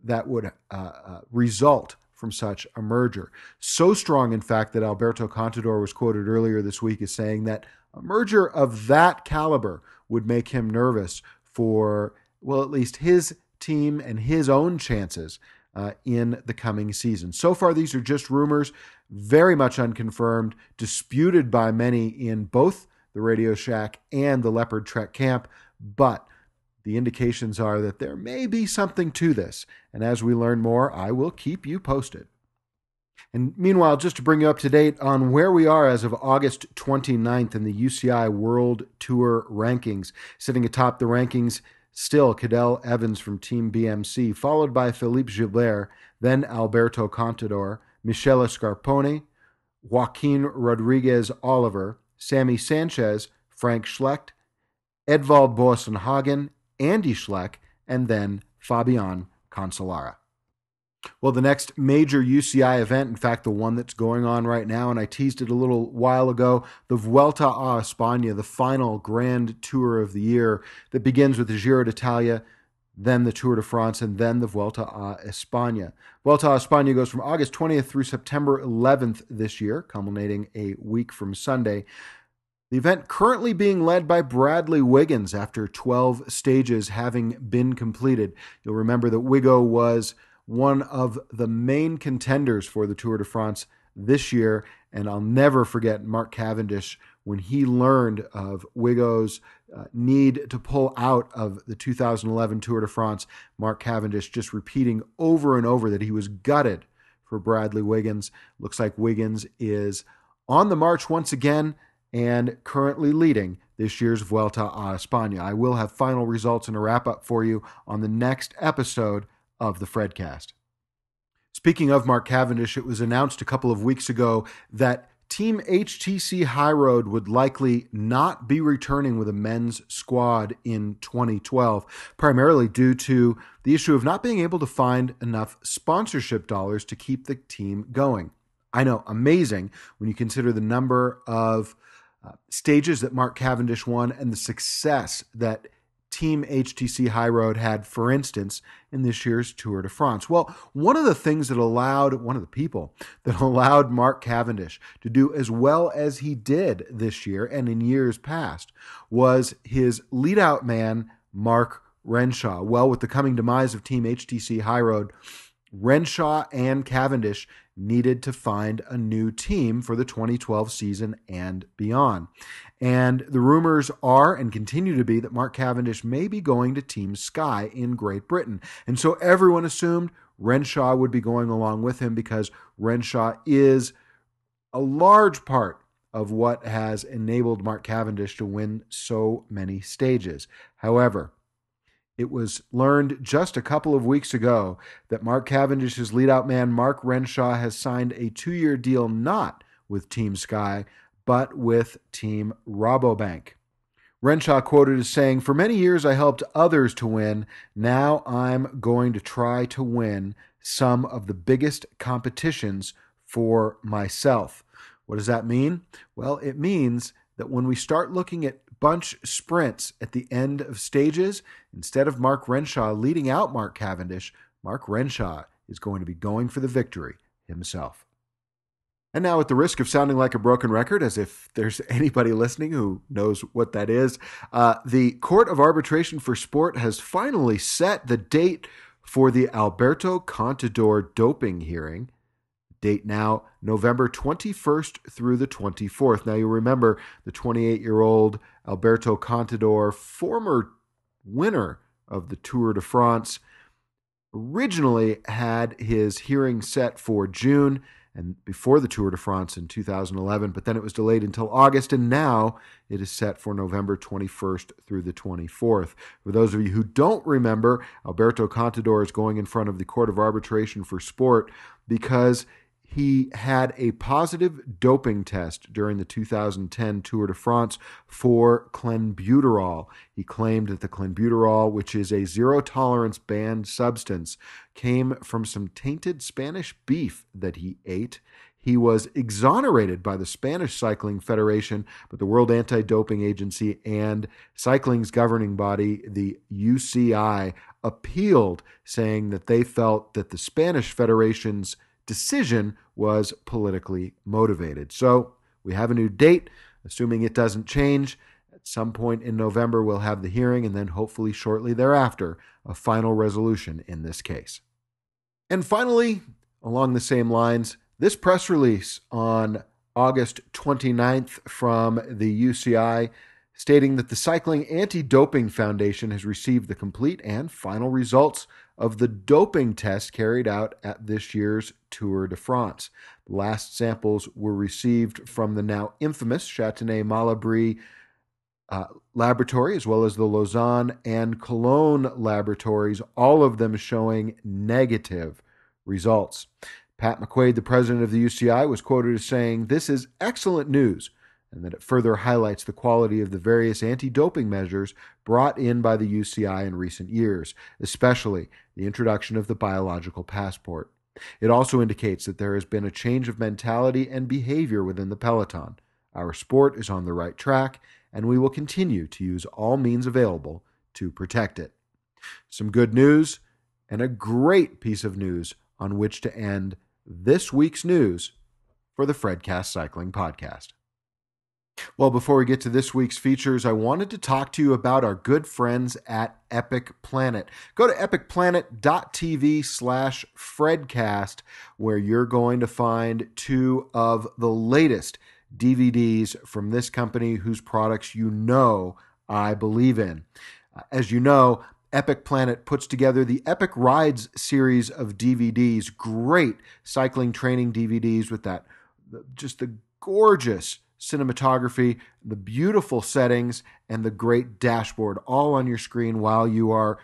that would uh, uh, result from such a merger. So strong, in fact, that Alberto Contador was quoted earlier this week as saying that a merger of that caliber would make him nervous for, well, at least his team and his own chances uh, in the coming season. So far, these are just rumors, very much unconfirmed, disputed by many in both the Radio Shack and the Leopard Trek camp, but the indications are that there may be something to this. And as we learn more, I will keep you posted. And meanwhile, just to bring you up to date on where we are as of August 29th in the UCI World Tour rankings, sitting atop the rankings, still Cadel Evans from Team BMC, followed by Philippe Gilbert, then Alberto Contador, Michele Scarponi, Joaquin Rodriguez Oliver, Sammy Sanchez, Frank Schleck, Edvald Boasson Hagen, Andy Schleck, and then Fabian Cancellara. Well, the next major UCI event, in fact, the one that's going on right now, and I teased it a little while ago, the Vuelta a España, the final grand tour of the year that begins with the Giro d'Italia, then the Tour de France, and then the Vuelta a España. Vuelta a España goes from August 20th through September 11th this year, culminating a week from Sunday. The event currently being led by Bradley Wiggins after 12 stages having been completed. You'll remember that Wiggo was one of the main contenders for the Tour de France this year, and I'll never forget Mark Cavendish when he learned of Wiggo's uh, need to pull out of the 2011 Tour de France. Mark Cavendish just repeating over and over that he was gutted for Bradley Wiggins. Looks like Wiggins is on the march once again and currently leading this year's Vuelta a España. I will have final results and a wrap up for you on the next episode of the Fredcast. Speaking of Mark Cavendish, it was announced a couple of weeks ago that Team HTC High Road would likely not be returning with a men's squad in 2012, primarily due to the issue of not being able to find enough sponsorship dollars to keep the team going. I know, amazing when you consider the number of uh, stages that Mark Cavendish won and the success that Team HTC High Road had, for instance, in this year's Tour de France. Well, one of the things that allowed, one of the people that allowed Mark Cavendish to do as well as he did this year and in years past was his lead out man, Mark Renshaw. Well, with the coming demise of Team HTC High Road, Renshaw and Cavendish needed to find a new team for the 2012 season and beyond. And the rumors are and continue to be that Mark Cavendish may be going to Team Sky in Great Britain. And so everyone assumed Renshaw would be going along with him because Renshaw is a large part of what has enabled Mark Cavendish to win so many stages. However, it was learned just a couple of weeks ago that Mark Cavendish's leadout man, Mark Renshaw, has signed a two year deal not with Team Sky, but with Team Rabobank. Renshaw quoted as saying, For many years I helped others to win. Now I'm going to try to win some of the biggest competitions for myself. What does that mean? Well, it means that when we start looking at bunch sprints at the end of stages, instead of Mark Renshaw leading out Mark Cavendish, Mark Renshaw is going to be going for the victory himself. And now, at the risk of sounding like a broken record, as if there's anybody listening who knows what that is, uh, the Court of Arbitration for Sport has finally set the date for the Alberto Contador doping hearing. Date now November 21st through the 24th. Now, you remember the 28 year old Alberto Contador, former winner of the Tour de France, originally had his hearing set for June and before the Tour de France in 2011, but then it was delayed until August, and now it is set for November 21st through the 24th. For those of you who don't remember, Alberto Contador is going in front of the Court of Arbitration for Sport because he had a positive doping test during the 2010 Tour de France for clenbuterol. He claimed that the clenbuterol, which is a zero tolerance banned substance, came from some tainted Spanish beef that he ate. He was exonerated by the Spanish Cycling Federation, but the World Anti Doping Agency and cycling's governing body, the UCI, appealed, saying that they felt that the Spanish Federation's decision was politically motivated. So we have a new date, assuming it doesn't change. At some point in November, we'll have the hearing, and then hopefully shortly thereafter, a final resolution in this case. And finally, along the same lines, this press release on August 29th from the UCI stating that the Cycling Anti Doping Foundation has received the complete and final results of the doping test carried out at this year's Tour de France. Last samples were received from the now infamous Châtenay Malabry uh, laboratory, as well as the Lausanne and Cologne laboratories, all of them showing negative results. Pat McQuaid, the president of the UCI, was quoted as saying, This is excellent news and that it further highlights the quality of the various anti doping measures brought in by the UCI in recent years, especially the introduction of the biological passport. It also indicates that there has been a change of mentality and behavior within the peloton. Our sport is on the right track, and we will continue to use all means available to protect it. Some good news and a great piece of news on which to end this week's news for the Fredcast Cycling Podcast. Well, before we get to this week's features, I wanted to talk to you about our good friends at Epic Planet. Go to epicplanet.tv slash Fredcast, where you're going to find two of the latest DVDs from this company whose products you know I believe in. Uh, as you know, Epic Planet puts together the Epic Rides series of DVDs, great cycling training DVDs with that just the gorgeous cinematography, the beautiful settings, and the great dashboard all on your screen while you are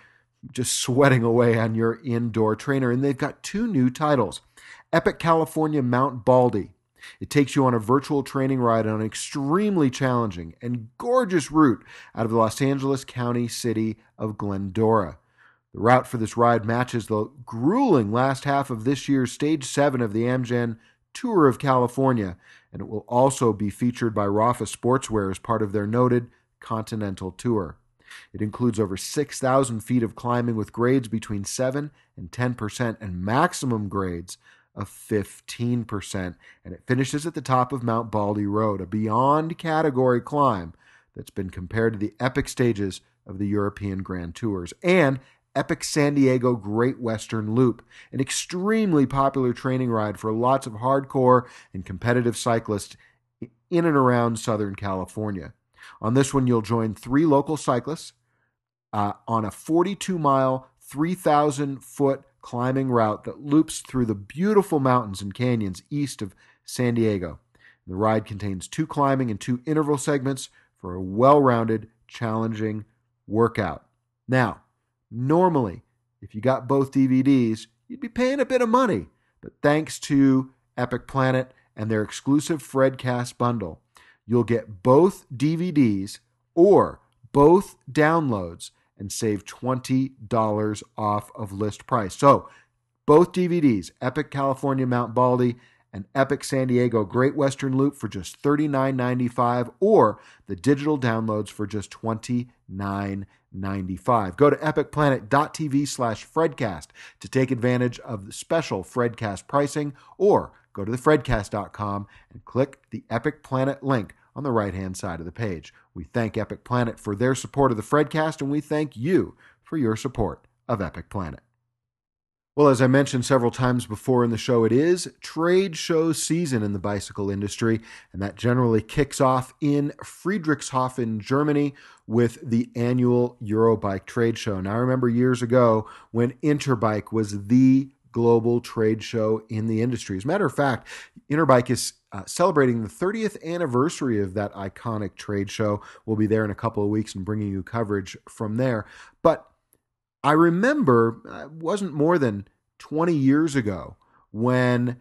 just sweating away on your indoor trainer. And they've got two new titles Epic California Mount Baldy. It takes you on a virtual training ride on an extremely challenging and gorgeous route out of the Los Angeles County city of Glendora. The route for this ride matches the grueling last half of this year's Stage 7 of the Amgen Tour of California, and it will also be featured by Rapha Sportswear as part of their noted Continental Tour. It includes over 6,000 feet of climbing with grades between 7 and 10% and maximum grades of 15%. And it finishes at the top of Mount Baldy Road, a beyond category climb that's been compared to the epic stages of the European Grand Tours. And Epic San Diego Great Western Loop, an extremely popular training ride for lots of hardcore and competitive cyclists in and around Southern California. On this one, you'll join three local cyclists uh, on a 42 mile, 3,000 foot climbing route that loops through the beautiful mountains and canyons east of San Diego. The ride contains two climbing and two interval segments for a well rounded, challenging workout. Now, Normally, if you got both DVDs, you'd be paying a bit of money. But thanks to Epic Planet and their exclusive Fredcast bundle, you'll get both DVDs or both downloads and save $20 off of list price. So, both DVDs, Epic California Mount Baldy an Epic San Diego Great Western Loop for just $39.95 or the digital downloads for just $29.95. Go to epicplanet.tv slash Fredcast to take advantage of the special Fredcast pricing or go to thefredcast.com and click the Epic Planet link on the right hand side of the page. We thank Epic Planet for their support of the Fredcast and we thank you for your support of Epic Planet. Well, as I mentioned several times before in the show, it is trade show season in the bicycle industry, and that generally kicks off in Friedrichshafen, Germany, with the annual Eurobike trade show. Now, I remember years ago when Interbike was the global trade show in the industry. As a matter of fact, Interbike is uh, celebrating the 30th anniversary of that iconic trade show. We'll be there in a couple of weeks and bringing you coverage from there. But I remember uh, it wasn't more than 20 years ago when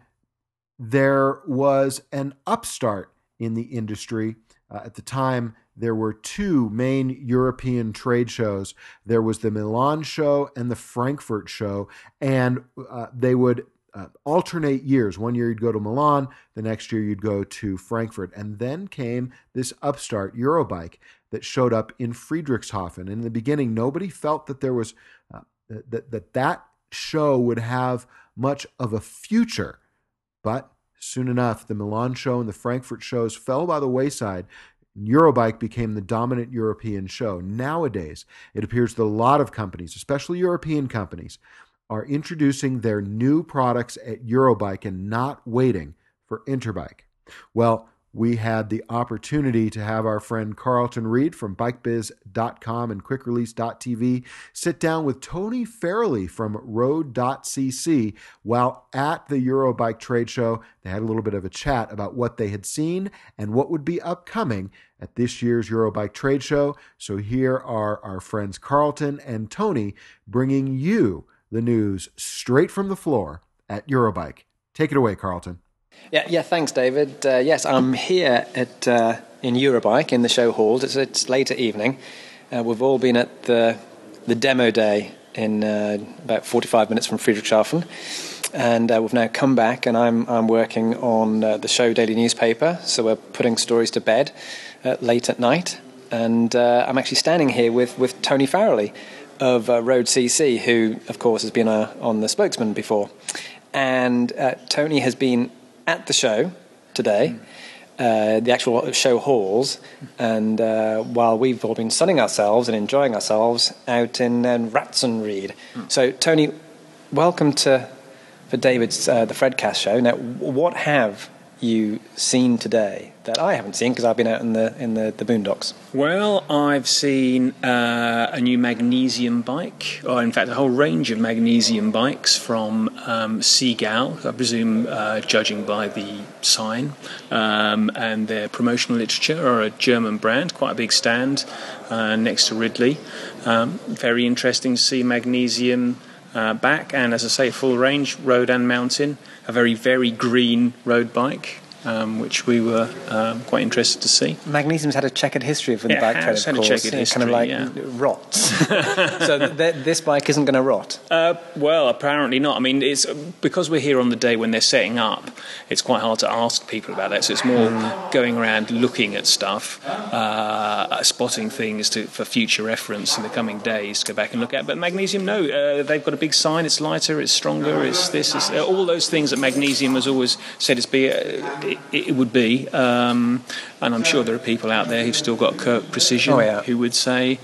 there was an upstart in the industry. Uh, at the time, there were two main European trade shows. There was the Milan show and the Frankfurt show, and uh, they would uh, alternate years. One year you'd go to Milan, the next year you'd go to Frankfurt. And then came this upstart Eurobike that showed up in Friedrichshafen. And In the beginning, nobody felt that there was uh, that, that that show would have much of a future. But soon enough, the Milan show and the Frankfurt shows fell by the wayside. Eurobike became the dominant European show. Nowadays, it appears that a lot of companies, especially European companies, are introducing their new products at Eurobike and not waiting for Interbike. Well, we had the opportunity to have our friend Carlton Reid from bikebiz.com and quickrelease.tv sit down with Tony Farrelly from road.cc while at the Eurobike trade show. They had a little bit of a chat about what they had seen and what would be upcoming at this year's Eurobike trade show. So here are our friends Carlton and Tony bringing you the news straight from the floor at Eurobike. Take it away, Carlton. Yeah, yeah. Thanks, David. Uh, yes, I'm here at uh, in Eurobike in the show halls. It's, it's later evening. Uh, we've all been at the the demo day in uh, about 45 minutes from Friedrichshafen, and uh, we've now come back. And I'm I'm working on uh, the show daily newspaper. So we're putting stories to bed late at night, and I'm actually standing here with with Tony Farrelly of Road CC, who of course has been on the spokesman before. And Tony has been at the show today, uh, the actual show halls, and uh, while we've all been sunning ourselves and enjoying ourselves out in uh, Ratzenried. Mm. So, Tony, welcome to for David's uh, the Fredcast show. Now, what have you seen today that I haven't seen because I've been out in the in the, the boondocks? Well, I've seen uh, a new magnesium bike, or in fact, a whole range of magnesium bikes from um, Seagal, I presume, uh, judging by the sign um, and their promotional literature, or a German brand, quite a big stand uh, next to Ridley. Um, very interesting to see magnesium. Uh, back and as I say, full range road and mountain a very, very green road bike. Um, which we were um, quite interested to see. Magnesium's had a checkered history for the it bike trade, of course. Checkered it kind of like yeah. rots. so th- this bike isn't going to rot. Uh, well, apparently not. I mean, it's because we're here on the day when they're setting up. It's quite hard to ask people about that. So it's more mm. going around looking at stuff, uh, spotting things to, for future reference in the coming days to go back and look at. But magnesium, no, uh, they've got a big sign. It's lighter. It's stronger. It's this. It's, uh, all those things that magnesium has always said it's be. It, it would be. Um, and I'm sure there are people out there who've still got Kirk precision oh, yeah. who would say,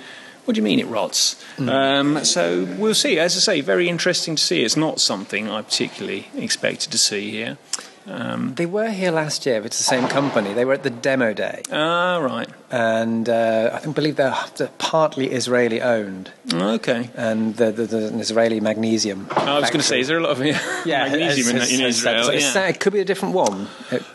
what do you mean it rots? Mm. Um, so we'll see. As I say, very interesting to see. It's not something I particularly expected to see here. Um, they were here last year. It's the same company. They were at the demo day. Ah, right. And uh, I think believe they're, they're, partly Israeli owned. Okay. And the, the, the, an Israeli magnesium. I was going to say, is there a lot of yeah, magnesium in, in Israel? yeah. It could be a different one.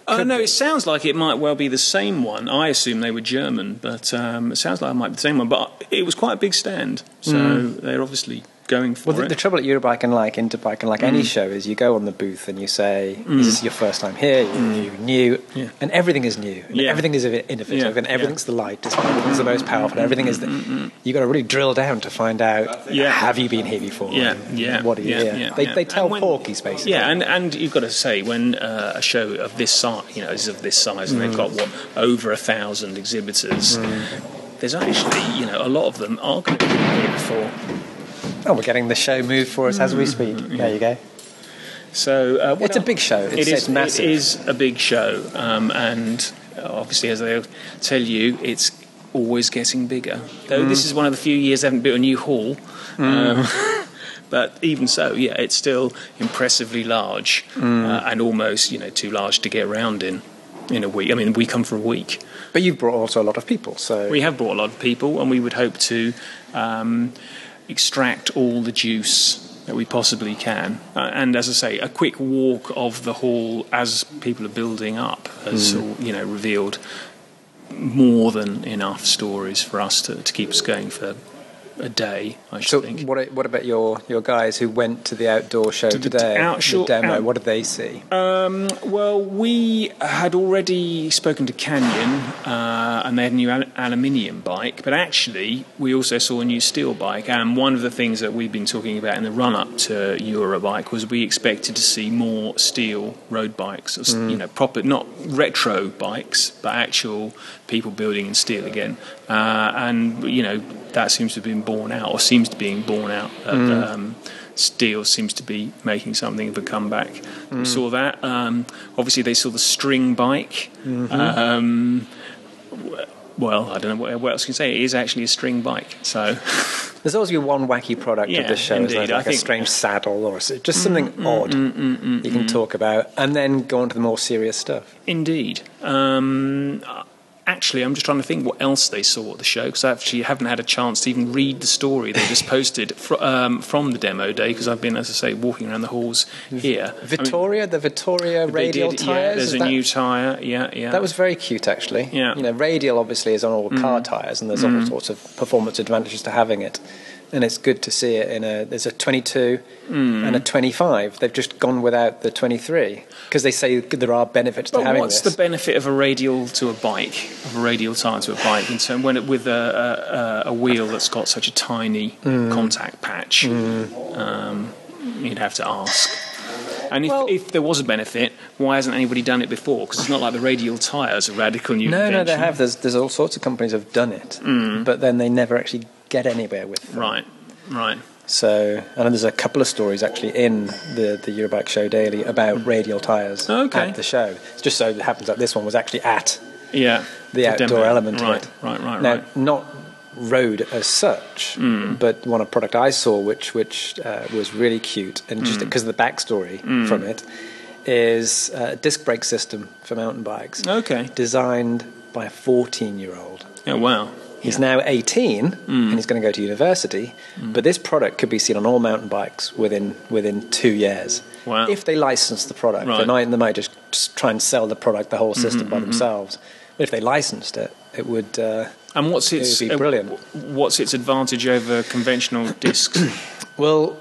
Oh no, be. it sounds like it might well be the same one. I assume they were German, but um, it sounds like it might be the same one. But it was quite a big stand, so mm. they're obviously going for Well, the, it. the trouble at Eurobike and like Interbike and like Mm. any show is you go on the booth and you say, "Is this your first time here? You, you new, Mm. Yeah. and everything is new, and Yeah. everything is innovative, Yeah, and everything's the lightest, and everything's the most powerful, and everything is. The, you got to really drill down to find out. Yeah. have you been here before? yeah, And yeah. What do you yeah, they, they tell when- porkies basically. Yeah, and, and you've got to say when uh, a show of this size, you know, is of this size, and they've got what over a thousand exhibitors. There's actually, you know, a lot of them are going to be here before. Oh, we're getting the show moved for us as we speak. There you go. So uh, It's a big show. It's, It is massive. It is a big show, um, and obviously, as they tell you, it's always getting bigger. Though Mm. this is one of the few years they haven't built a new hall. Um, but even so, yeah, it's still impressively large Mm. uh, and almost, you know, too large to get around in in a week. I mean, we come for a week. But you've brought also a lot of people, so We have brought a lot of people, and we would hope to um, extract all the juice that we possibly can. Uh, and as I say, a quick walk of the hall as people are building up has, all, you know, revealed more than enough stories for us to, to keep us going for a day. I should So think. what, what about your, your guys who went to the outdoor show To the today? outshore- the demo. out- what did they see? Um, well, we had already spoken to Canyon, uh, and they had a new al- aluminium bike. But actually, we also saw a new steel bike. And one of the things that we've been talking about in the run-up to Eurobike was we expected to see more steel road bikes, or s- you know, proper, not retro bikes, but actual people building in steel again. Uh, and you know, that seems to have been borne out, or seems to be being borne out. At, um, Steel seems to be making something of a comeback. We saw that. Um, obviously, they saw the string bike. Um, well, I don't know what, what else you can say. It is actually a string bike. So, There's always your one wacky product Yeah, of the show, indeed. I like a Mm, strange saddle or just something odd you can talk about, and then go on to the more serious stuff. indeed. Um, actually, I'm just trying to think what else they saw at the show because I actually haven't had a chance to even read the story they just posted fr- um, from the demo day because I've been, as I say, walking around the halls here. I mean, the Victoria radial did- tires. Yeah, there's a that, new tyre. Yeah, yeah. That was very cute, actually. Yeah. Mm. You know, radial obviously is on all car tires, and there's all sorts of performance advantages to having it. And it's good to see it in a. There's a 22 Mm. and a 25. They've just gone without the 23 because they say there are benefits to But having what's this. the benefit of a radial to a bike, of a radial tyre to a bike, in terms when it, with a, a, a wheel that's got such a tiny Mm. contact patch? Um, you'd have to ask. And if, Well- if there was a benefit, why hasn't anybody done it before? Because it's not like the radial tyre is a radical new no, no, they have. There's, there's all sorts of companies have done it, but then they never actually get anywhere with them. Mm. Right, right. So, and there's a couple of stories actually in the the Eurobike Show Daily about radial tyres Okay. at the show. It just so it happens that this one was actually at Yeah. the outdoor element right, of it. Right, right, now, right. not road as such, Hmm. but one of product I saw, which which uh, was really cute, and Hmm. just because of the backstory from it, is a disc brake system for mountain bikes, Okay. designed by a 14 year old. Oh, wow. He's now 18 Hmm. and he's going to go to university. But this product could be seen on all mountain bikes within within two years. Wow. If they license the product, they Right. Mm-hmm, might they might just, just try and sell the product, the whole system by themselves. But if they licensed it, it would. Uh, And what's It its would be uh, brilliant. what's its advantage over conventional discs? well,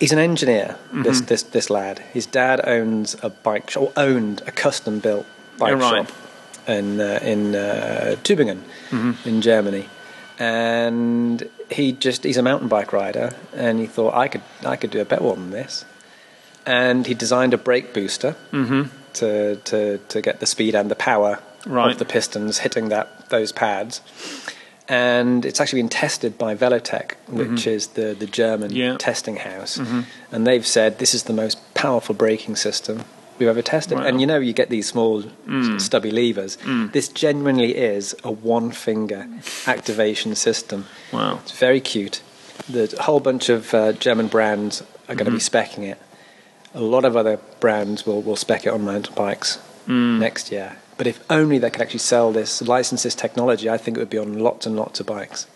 he's an engineer. This Mm-hmm. this this lad. His dad owns a bike shop, or owned a custom built bike right. shop in uh, in uh, Tübingen Mm-hmm. in Germany. And he just he's a mountain bike rider, and he thought I could I could do a better one than this. And he designed a brake booster to, to to get the speed and the power Right. of the pistons hitting that those pads. And it's actually been tested by Velotech, which is the, the German Yeah. testing house. And they've said this is the most powerful braking system we've ever tested. Wow. And you know, you get these small stubby levers. This genuinely is a one finger activation system. Wow. It's very cute. The a whole bunch of uh, German brands are going to be Mm-hmm. specking it. A lot of other brands will, will spec it on mountain bikes Mm. next year. But if only they could actually sell this, license this technology, I think it would be on lots and lots of bikes.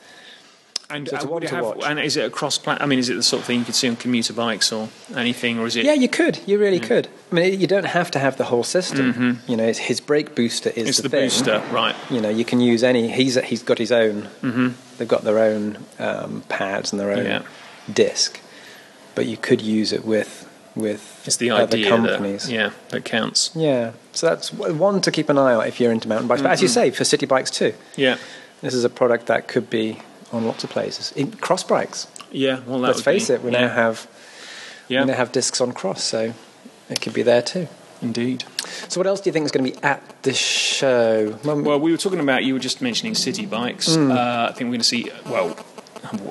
And, So uh, have, and is it a cross plat? I mean, is it the sort of thing you could see on commuter bikes or anything, or is it? Yeah, you could. You really could. I mean, you don't have to have the whole system. You know, it's, his brake booster is Mm-hmm. it's the, the, thing. booster, right? You know, you can use any. He's he's got his own. Mm-hmm. They've got their own um, pads and their own Yeah. disc, but you could use it with with It's the other idea companies. that yeah that counts. Yeah, so that's one to keep an eye out if you're into mountain bikes. But as you say, for city bikes too, Yeah, this is a product that could be on lots of places. In cross bikes, yeah. Well, let's face be- it, we yeah. now have yeah, we now have discs on cross, so it could be there too. indeed. So what else do you think is going to be at the show? Well, we were talking about you were just mentioning city bikes. Hmm. Uh, I think we're going to see well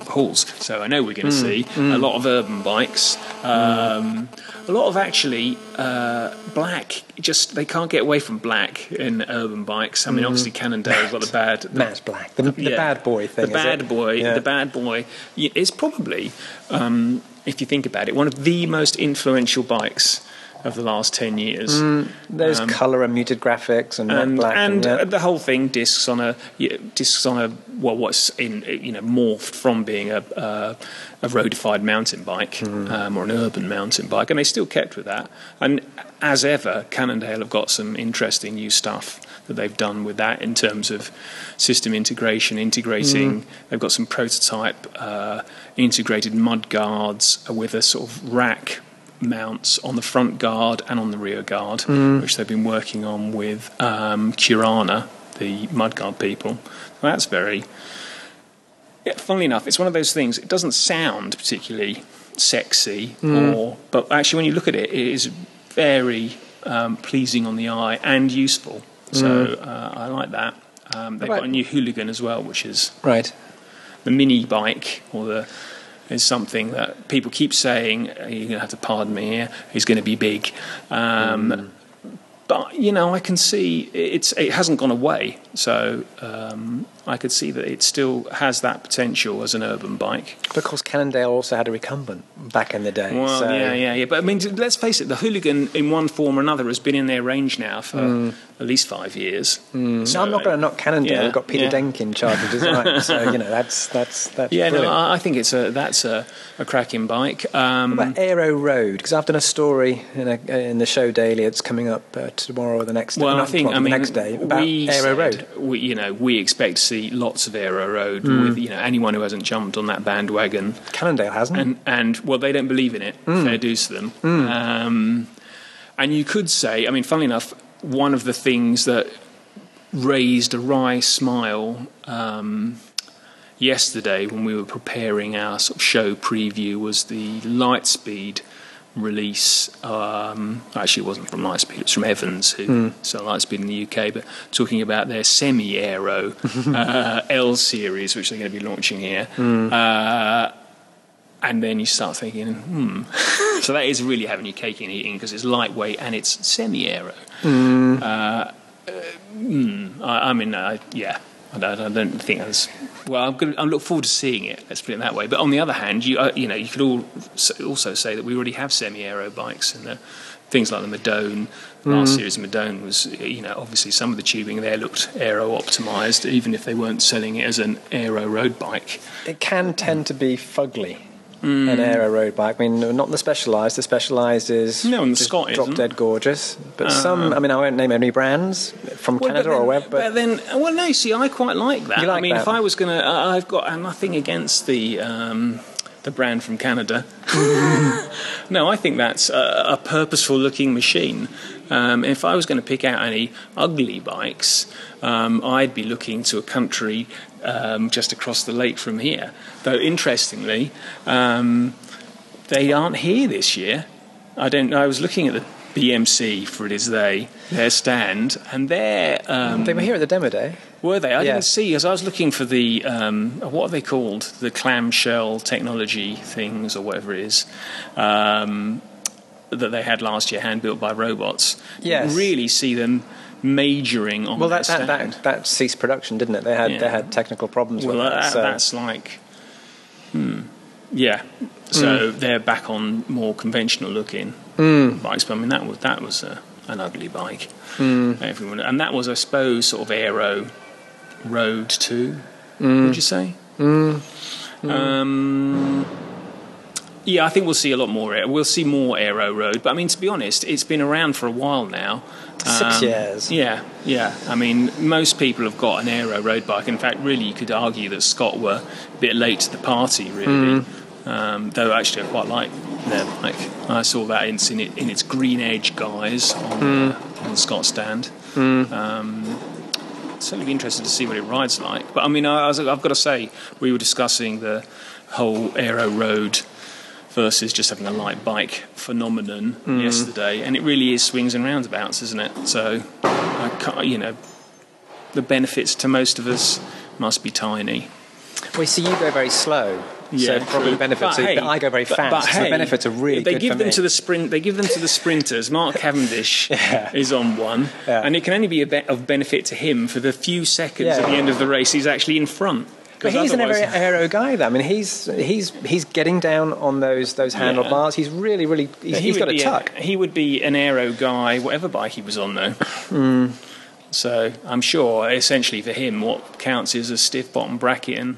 halls. So I know we're going to Hmm. see a lot of urban bikes. Um, a lot of actually uh, black. Just they can't get away from black in urban bikes. I mean, obviously Cannondale's got the bad. the- Matt Black, the, the yeah. bad boy thing. The bad boy. Yeah. The bad boy is probably, um, if you think about it, one of the most influential bikes of the last ten years. There's um, colour and muted graphics and, and black and yeah. uh, the whole thing discs on a discs on a well what's in you know morphed from being a uh, a roadified mountain bike Hmm. um, or an urban mountain bike and they still kept with that and as ever Cannondale have got some interesting new stuff that they've done with that in terms of system integration integrating Hmm. they've got some prototype uh, integrated mud guards with a sort of rack mounts on the front guard and on the rear guard, which they've been working on with um, Curana, the mudguard people. Well, that's very. Yeah, funnily enough, it's one of those things. It doesn't sound particularly sexy, or but actually, when you look at it, it is very um, pleasing on the eye and useful. So uh, I like that. Um, they've Right. got a new hooligan as well, which is right. the mini bike or the is something that people keep saying you're going to have to pardon me here. Is going to be big. Um, but you know I can see it's it hasn't gone away. So um, I could see that it still has that potential as an urban bike But of course, Cannondale also had a recumbent back in the day. well so yeah yeah yeah but I mean let's face it the hooligan in one form or another has been in their range now for at least five years No, I'm not going to knock Cannondale. yeah, We've got Peter yeah. Denk in charge of design, so you know that's that's that's yeah no brilliant. I I think it's a that's a, a cracking bike um, What about Aero Road? Because I've done a story in, a, in the show daily. It's coming up uh, tomorrow or the next. Well, not I think I mean the next day about we Aero said Road. We, you know, we expect to see lots of Aero Road Hmm. with you know anyone who hasn't jumped on that bandwagon, Cannondale hasn't. and and well, they don't believe in it. Hmm. Fair dues to them. Um, and you could say, I mean, funnily enough, one of the things that raised a wry smile. Um, Yesterday, when we were preparing our sort of show preview, was the Litespeed release. Um, actually, it wasn't from Litespeed; it was from Evans, who sell Litespeed in the UK. But talking about their semi-aero uh, L series, which they're going to be launching here. Uh, and then you start thinking, hmm. so that is really having your cake and eating because it's lightweight and it's semi-aero. Uh, mm, I, I mean, uh, yeah, I don't, I don't think that's. Well, I'm going. to, I look forward to seeing it. Let's put it that way. But on the other hand, you uh, you know, you could all also say that we already have semi-aero bikes and the things like the Madone. The last series of Madone was, you know, obviously some of the tubing there looked aero optimized, even if they weren't selling it as an aero road bike. It can tend to be fugly. Hmm. An aero road bike. I mean, not the Specialized. The Specialized is No, and the Scott drop isn't. dead gorgeous. But some, I mean, I won't name any brands from Well, Canada but or then, where, but, then, well, no. See, I quite like that. You like I mean, that? if I was going to, I've got nothing against the um, the brand from Canada. no, I think that's a, a purposeful looking machine. Um, if I was going to pick out any ugly bikes, um, I'd be looking to a country um, just across the lake from here. Though, interestingly, um, they aren't here this year. I don't. I was looking at the BMC for it is they their stand, and they're um, they were here at the demo day. were they? I Yeah. didn't see as I was looking for the um, what are they called? The clamshell technology things or whatever it is. Um, that they had last year, hand built by robots. Yes. Really see them majoring on Well, that, that, that, that ceased production, didn't it? They had Yeah. they had technical problems Well, with that, it. So. that's like, hmm, yeah. So Hmm. they're back on more conventional looking Hmm. bikes. But I mean, that was that was a, an ugly bike. Hmm. Everyone, and that was, I suppose, sort of aero road too. Hmm. Would you say? Um, yeah, I think we'll see a lot more. We'll see more aero road. But I mean, to be honest, it's been around for a while now. Six years. Yeah, yeah. I mean, most people have got an aero road bike. In fact, really, you could argue that Scott were a bit late to the party, really. Um, though actually, I quite like their bike. I saw that in, in, it, in its green edge guise on, uh, on the Scott stand. Um, certainly be interested to see what it rides like. But I mean, I, I've got to say, we were discussing the whole aero road versus just having a light bike phenomenon mm. yesterday, and it really is swings and roundabouts, isn't it? So, you know, the benefits to most of us must be tiny. We see you go very slow. Yeah, so probably the benefits. But are, hey, I go very but- fast. but so the hey, benefits are really they good give them me. to the sprint. They give them to the sprinters. Mark Cavendish Yeah. is on one, Yeah. and it can only be a be- of benefit to him for the few seconds Yeah. at the end of the race he's actually in front. But he's an aero, aero guy, though. I mean, he's he's he's getting down on those those handlebars. He's really, really. He's, Yeah, he he's got a tuck. he would be an aero guy, whatever bike he was on, though. Hmm. So I'm sure, essentially, for him, what counts is a stiff bottom bracket, and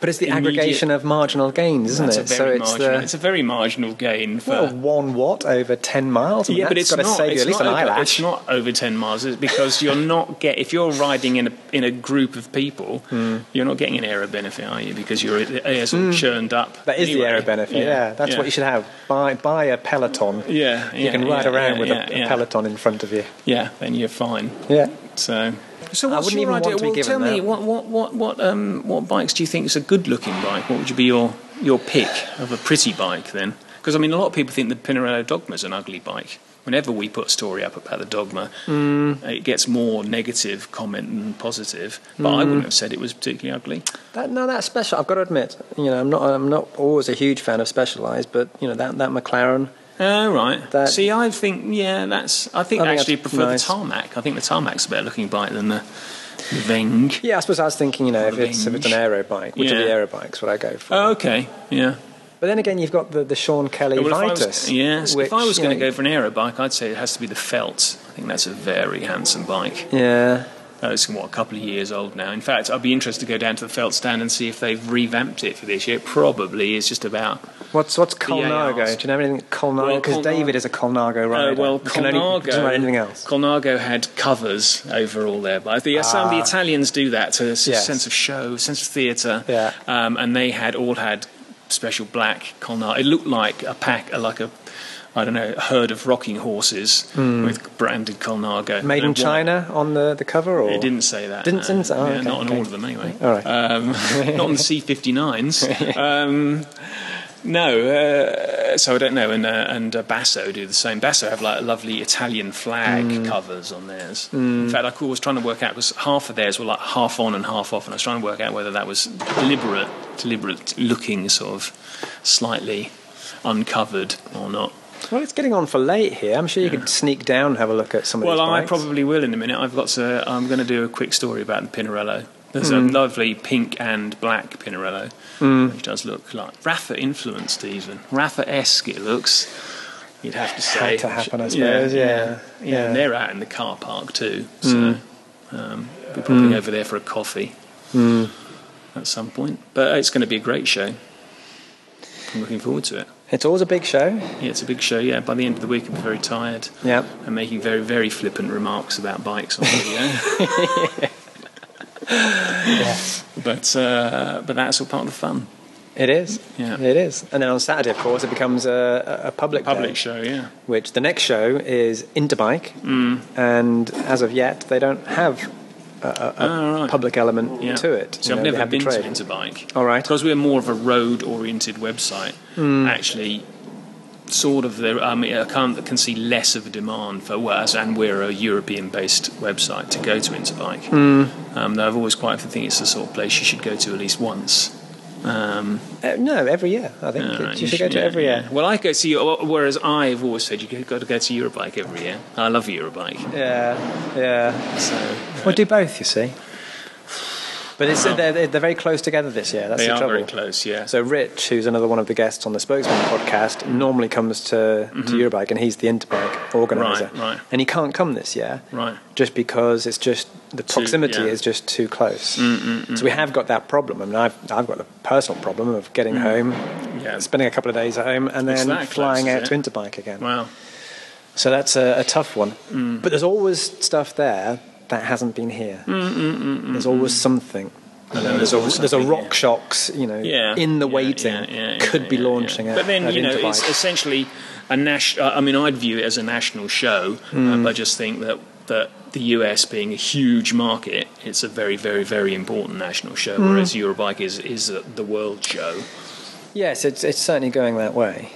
but it's the aggregation of marginal gains, isn't it? so it's the it's a very marginal gain for. well, one watt over ten miles. Yeah, but it's got to save you at least an over, eyelash. it's not over ten miles because you're not get if you're riding in a in a group of people, Hmm. you're not getting an aero benefit, are you? Because you're air sort of churned up. That is anyway. the aero benefit. Yeah, that's what you should have. Buy buy a peloton. Yeah, You yeah, can ride yeah, around yeah, with yeah, a, a peloton in front of you. Yeah, then you're fine. Yeah. So, so I wouldn't your even want idea? to be well, given tell me what what what what um what bikes do you think is a good looking bike? What would you be your your pick of a pretty bike then? Because I mean, a lot of people think the Pinarello Dogma is an ugly bike. Whenever we put a story up about the Dogma, Mm. it gets more negative comment than positive. But I Mm. wouldn't have said it was particularly ugly. That, no, that's special. I've got to admit, you know, I'm not I'm not always a huge fan of Specialized, but you know that that McLaren. Oh right. That- See, I think yeah, that's. I think I think actually prefer nice. the tarmac. I think the tarmac's a better looking bike than the, the Venge. Yeah, I suppose I was thinking, you know, if it's if it's an aero bike, which of the Yeah. aero bikes would I go for? Oh, okay. Yeah. But then again, you've got the, the Sean Kelly Well, Vitus. was, yes, which, if I was going to go for an aero bike, I'd say it has to be the Felt. I think that's a very handsome bike. Yeah. Uh, it's what a couple of years old now. In fact, I'd be interested to go down to the Felt stand and see if they've revamped it for this year. It probably is just about. What's what's. Colnago? Do you know anything Colnago? Well, Because Colnago- David is a Colnago rider. Uh, well, Colnago, doesn't ride anything else. Colnago had covers over all their bikes. The, some of the Italians do that to a Ah. Yes. sense of show, sense of theatre. Yeah. Um, and they had all had special black Colnago. It looked like a pack, uh, like a. I don't know, a herd of rocking horses with branded Colnago. Made in And what- China on the, the cover, or It didn't say that. Didn't- didn't say- oh, Yeah, okay, not on okay. all of them, anyway. All right. Um, not on the C59s. Um, no, uh, so I don't know. And uh, and uh, Basso do the same. Basso have like lovely Italian flag Hmm. covers on theirs. In fact, I was trying to work out because half of theirs were like half on and half off, and I was trying to work out whether that was deliberate, deliberate looking, sort of slightly uncovered or not. Well, it's getting on for late here. I'm sure you could sneak down and have a look at some of Well, these I probably will in a minute. I've got to. I'm going to do a quick story about the Pinarello. There's Hmm. a lovely pink and black Pinarello, which does look like Rapha influenced even. Rapha esque it looks. You'd have to say. Had to happen, I suppose, yeah. yeah, Yeah. And they're out in the car park too, so um, we're probably over there for a coffee at some point. But it's going to be a great show. I'm looking forward to it. It's always a big show. Yeah, it's a big show. Yeah, by the end of the week, I'll be very tired Yeah. and making very, very flippant remarks about bikes on video. But uh, but that's all part of the fun. It is. Yeah. It is. And then on Saturday, of course, it becomes a, a a public Public day, show, yeah. which the next show is Interbike, Mm. and as of yet, they don't have a, a, a Oh, right. public element yeah. to it. So I've know, never the been to. Interbike. All right. Because we're more of a road-oriented website. Mm. Actually, sort of there. I mean, I can't can see less of a demand for us, and we're a European-based website to go to Interbike. Mm. Um, though I've always quite often think it's the sort of place you should go to at least once. Um, Uh, no, every year. I think Uh, you, should go to yeah, every year. yeah. Well, I go to you, whereas I've always said you've got to go to Eurobike every year. I love Eurobike. Yeah, yeah. So We'll do both, you see. But it's, they're, they're they're very close together this year. That's they the are trouble. very close. Yeah. So Rich, who's another one of the guests on the Spokesmen podcast, normally comes to, to mm-hmm. Eurobike, and he's the Interbike organizer. Mm-hmm. Right, right. And he can't come this year, Right. just because it's just the proximity yeah. is just too close. Mm, mm, mm. So we have got that problem. I mean, I've I've got the personal problem of getting home, Mm. Yeah. spending a couple of days at home, and then that close, flying out to Interbike again. Wow. So that's a, a tough one. Mm. But there's always stuff there that hasn't been here. There's always something. And then there's, there's a, there's a Rock yeah. Shocks, you know, yeah, in the yeah, waiting, yeah, yeah, yeah, could be launching yeah. a But then you know, Interbike. it's essentially a national. I mean, I'd view it as a national show. Um, I just think that that the US being a huge market, it's a very, very, very important national show. Hmm. Whereas Eurobike is is uh, the world show. yes, it's it's certainly going that way.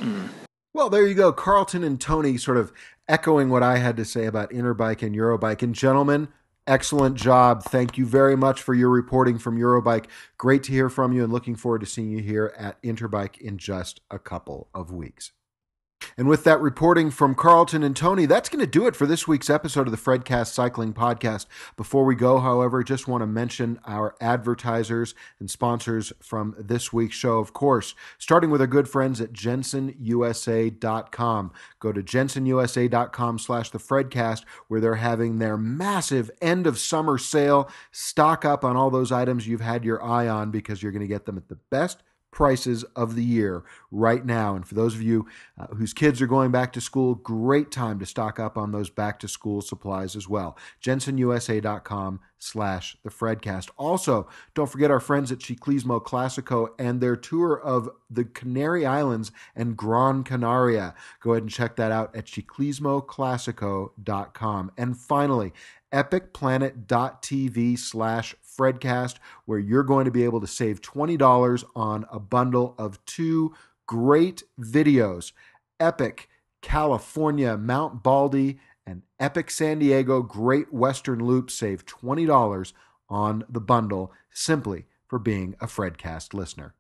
Well, there you go. Carlton and Tony sort of echoing what I had to say about Interbike and Eurobike. And gentlemen, excellent job. Thank you very much for your reporting from Eurobike. Great to hear from you and looking forward to seeing you here at Interbike in just a couple of weeks. And with that reporting from Carlton and Tony, that's going to do it for this week's episode of the Fredcast Cycling Podcast. Before we go, however, just want to mention our advertisers and sponsors from this week's show, of course, starting with our good friends at jensonusa.com. Go to jensonusa.com slash the Fredcast, where they're having their massive end of summer sale. Stock up on all those items you've had your eye on because you're going to get them at the best prices of the year right now. And for those of you uh, whose kids are going back to school, great time to stock up on those back to school supplies as well. JensonUSA.com slash the Fredcast. Also, don't forget our friends at Ciclismo Classico and their tour of the Canary Islands and Gran Canaria. Go ahead and check that out at ciclismoclassico.com. And finally, epicplanet.tv slash Fredcast, where you're going to be able to save $20 on a bundle of two great videos Epic California Mount Baldy and Epic San Diego Great Western Loop. Save $20 on the bundle simply for being a Fredcast listener.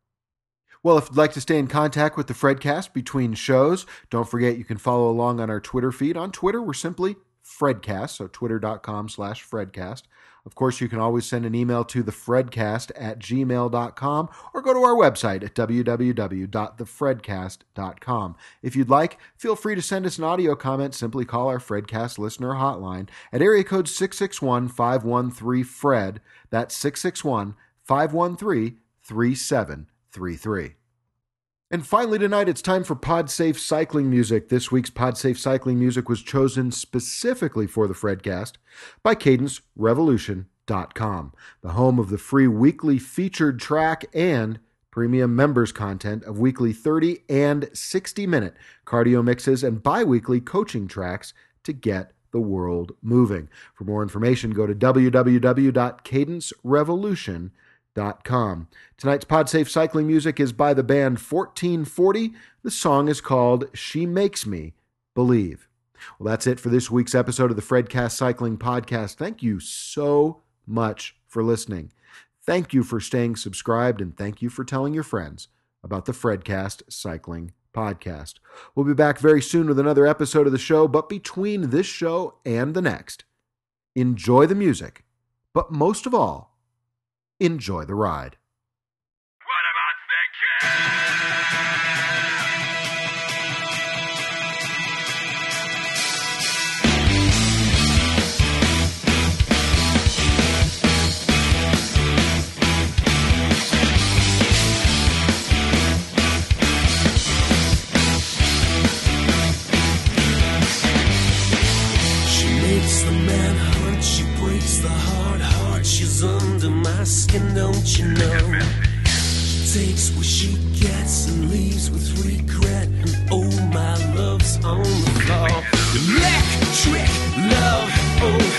Well, if you'd like to stay in contact with the Fredcast between shows, don't forget you can follow along on our Twitter feed. On Twitter, we're simply Fredcast, so twitter.com slash Fredcast. Of course, you can always send an email to thefredcast at gmail.com or go to our website at www.thefredcast.com. If you'd like, feel free to send us an audio comment. Simply call our Fredcast listener hotline at area code 661 513 Fred. That's 661 513 3733. And finally, tonight it's time for PodSafe cycling music. This week's PodSafe cycling music was chosen specifically for the Fredcast by CadenceRevolution.com, the home of the free weekly featured track and premium members content of weekly 30 and 60 minute cardio mixes and bi weekly coaching tracks to get the world moving. For more information, go to www.cadencerevolution.com. Com. Tonight's PodSafe cycling music is by the band 1440. The song is called She Makes Me Believe. Well, that's it for this week's episode of the Fredcast Cycling Podcast. Thank you so much for listening. Thank you for staying subscribed, and thank you for telling your friends about the Fredcast Cycling Podcast. We'll be back very soon with another episode of the show, but between this show and the next, enjoy the music, but most of all, enjoy the ride. Electric love, oh,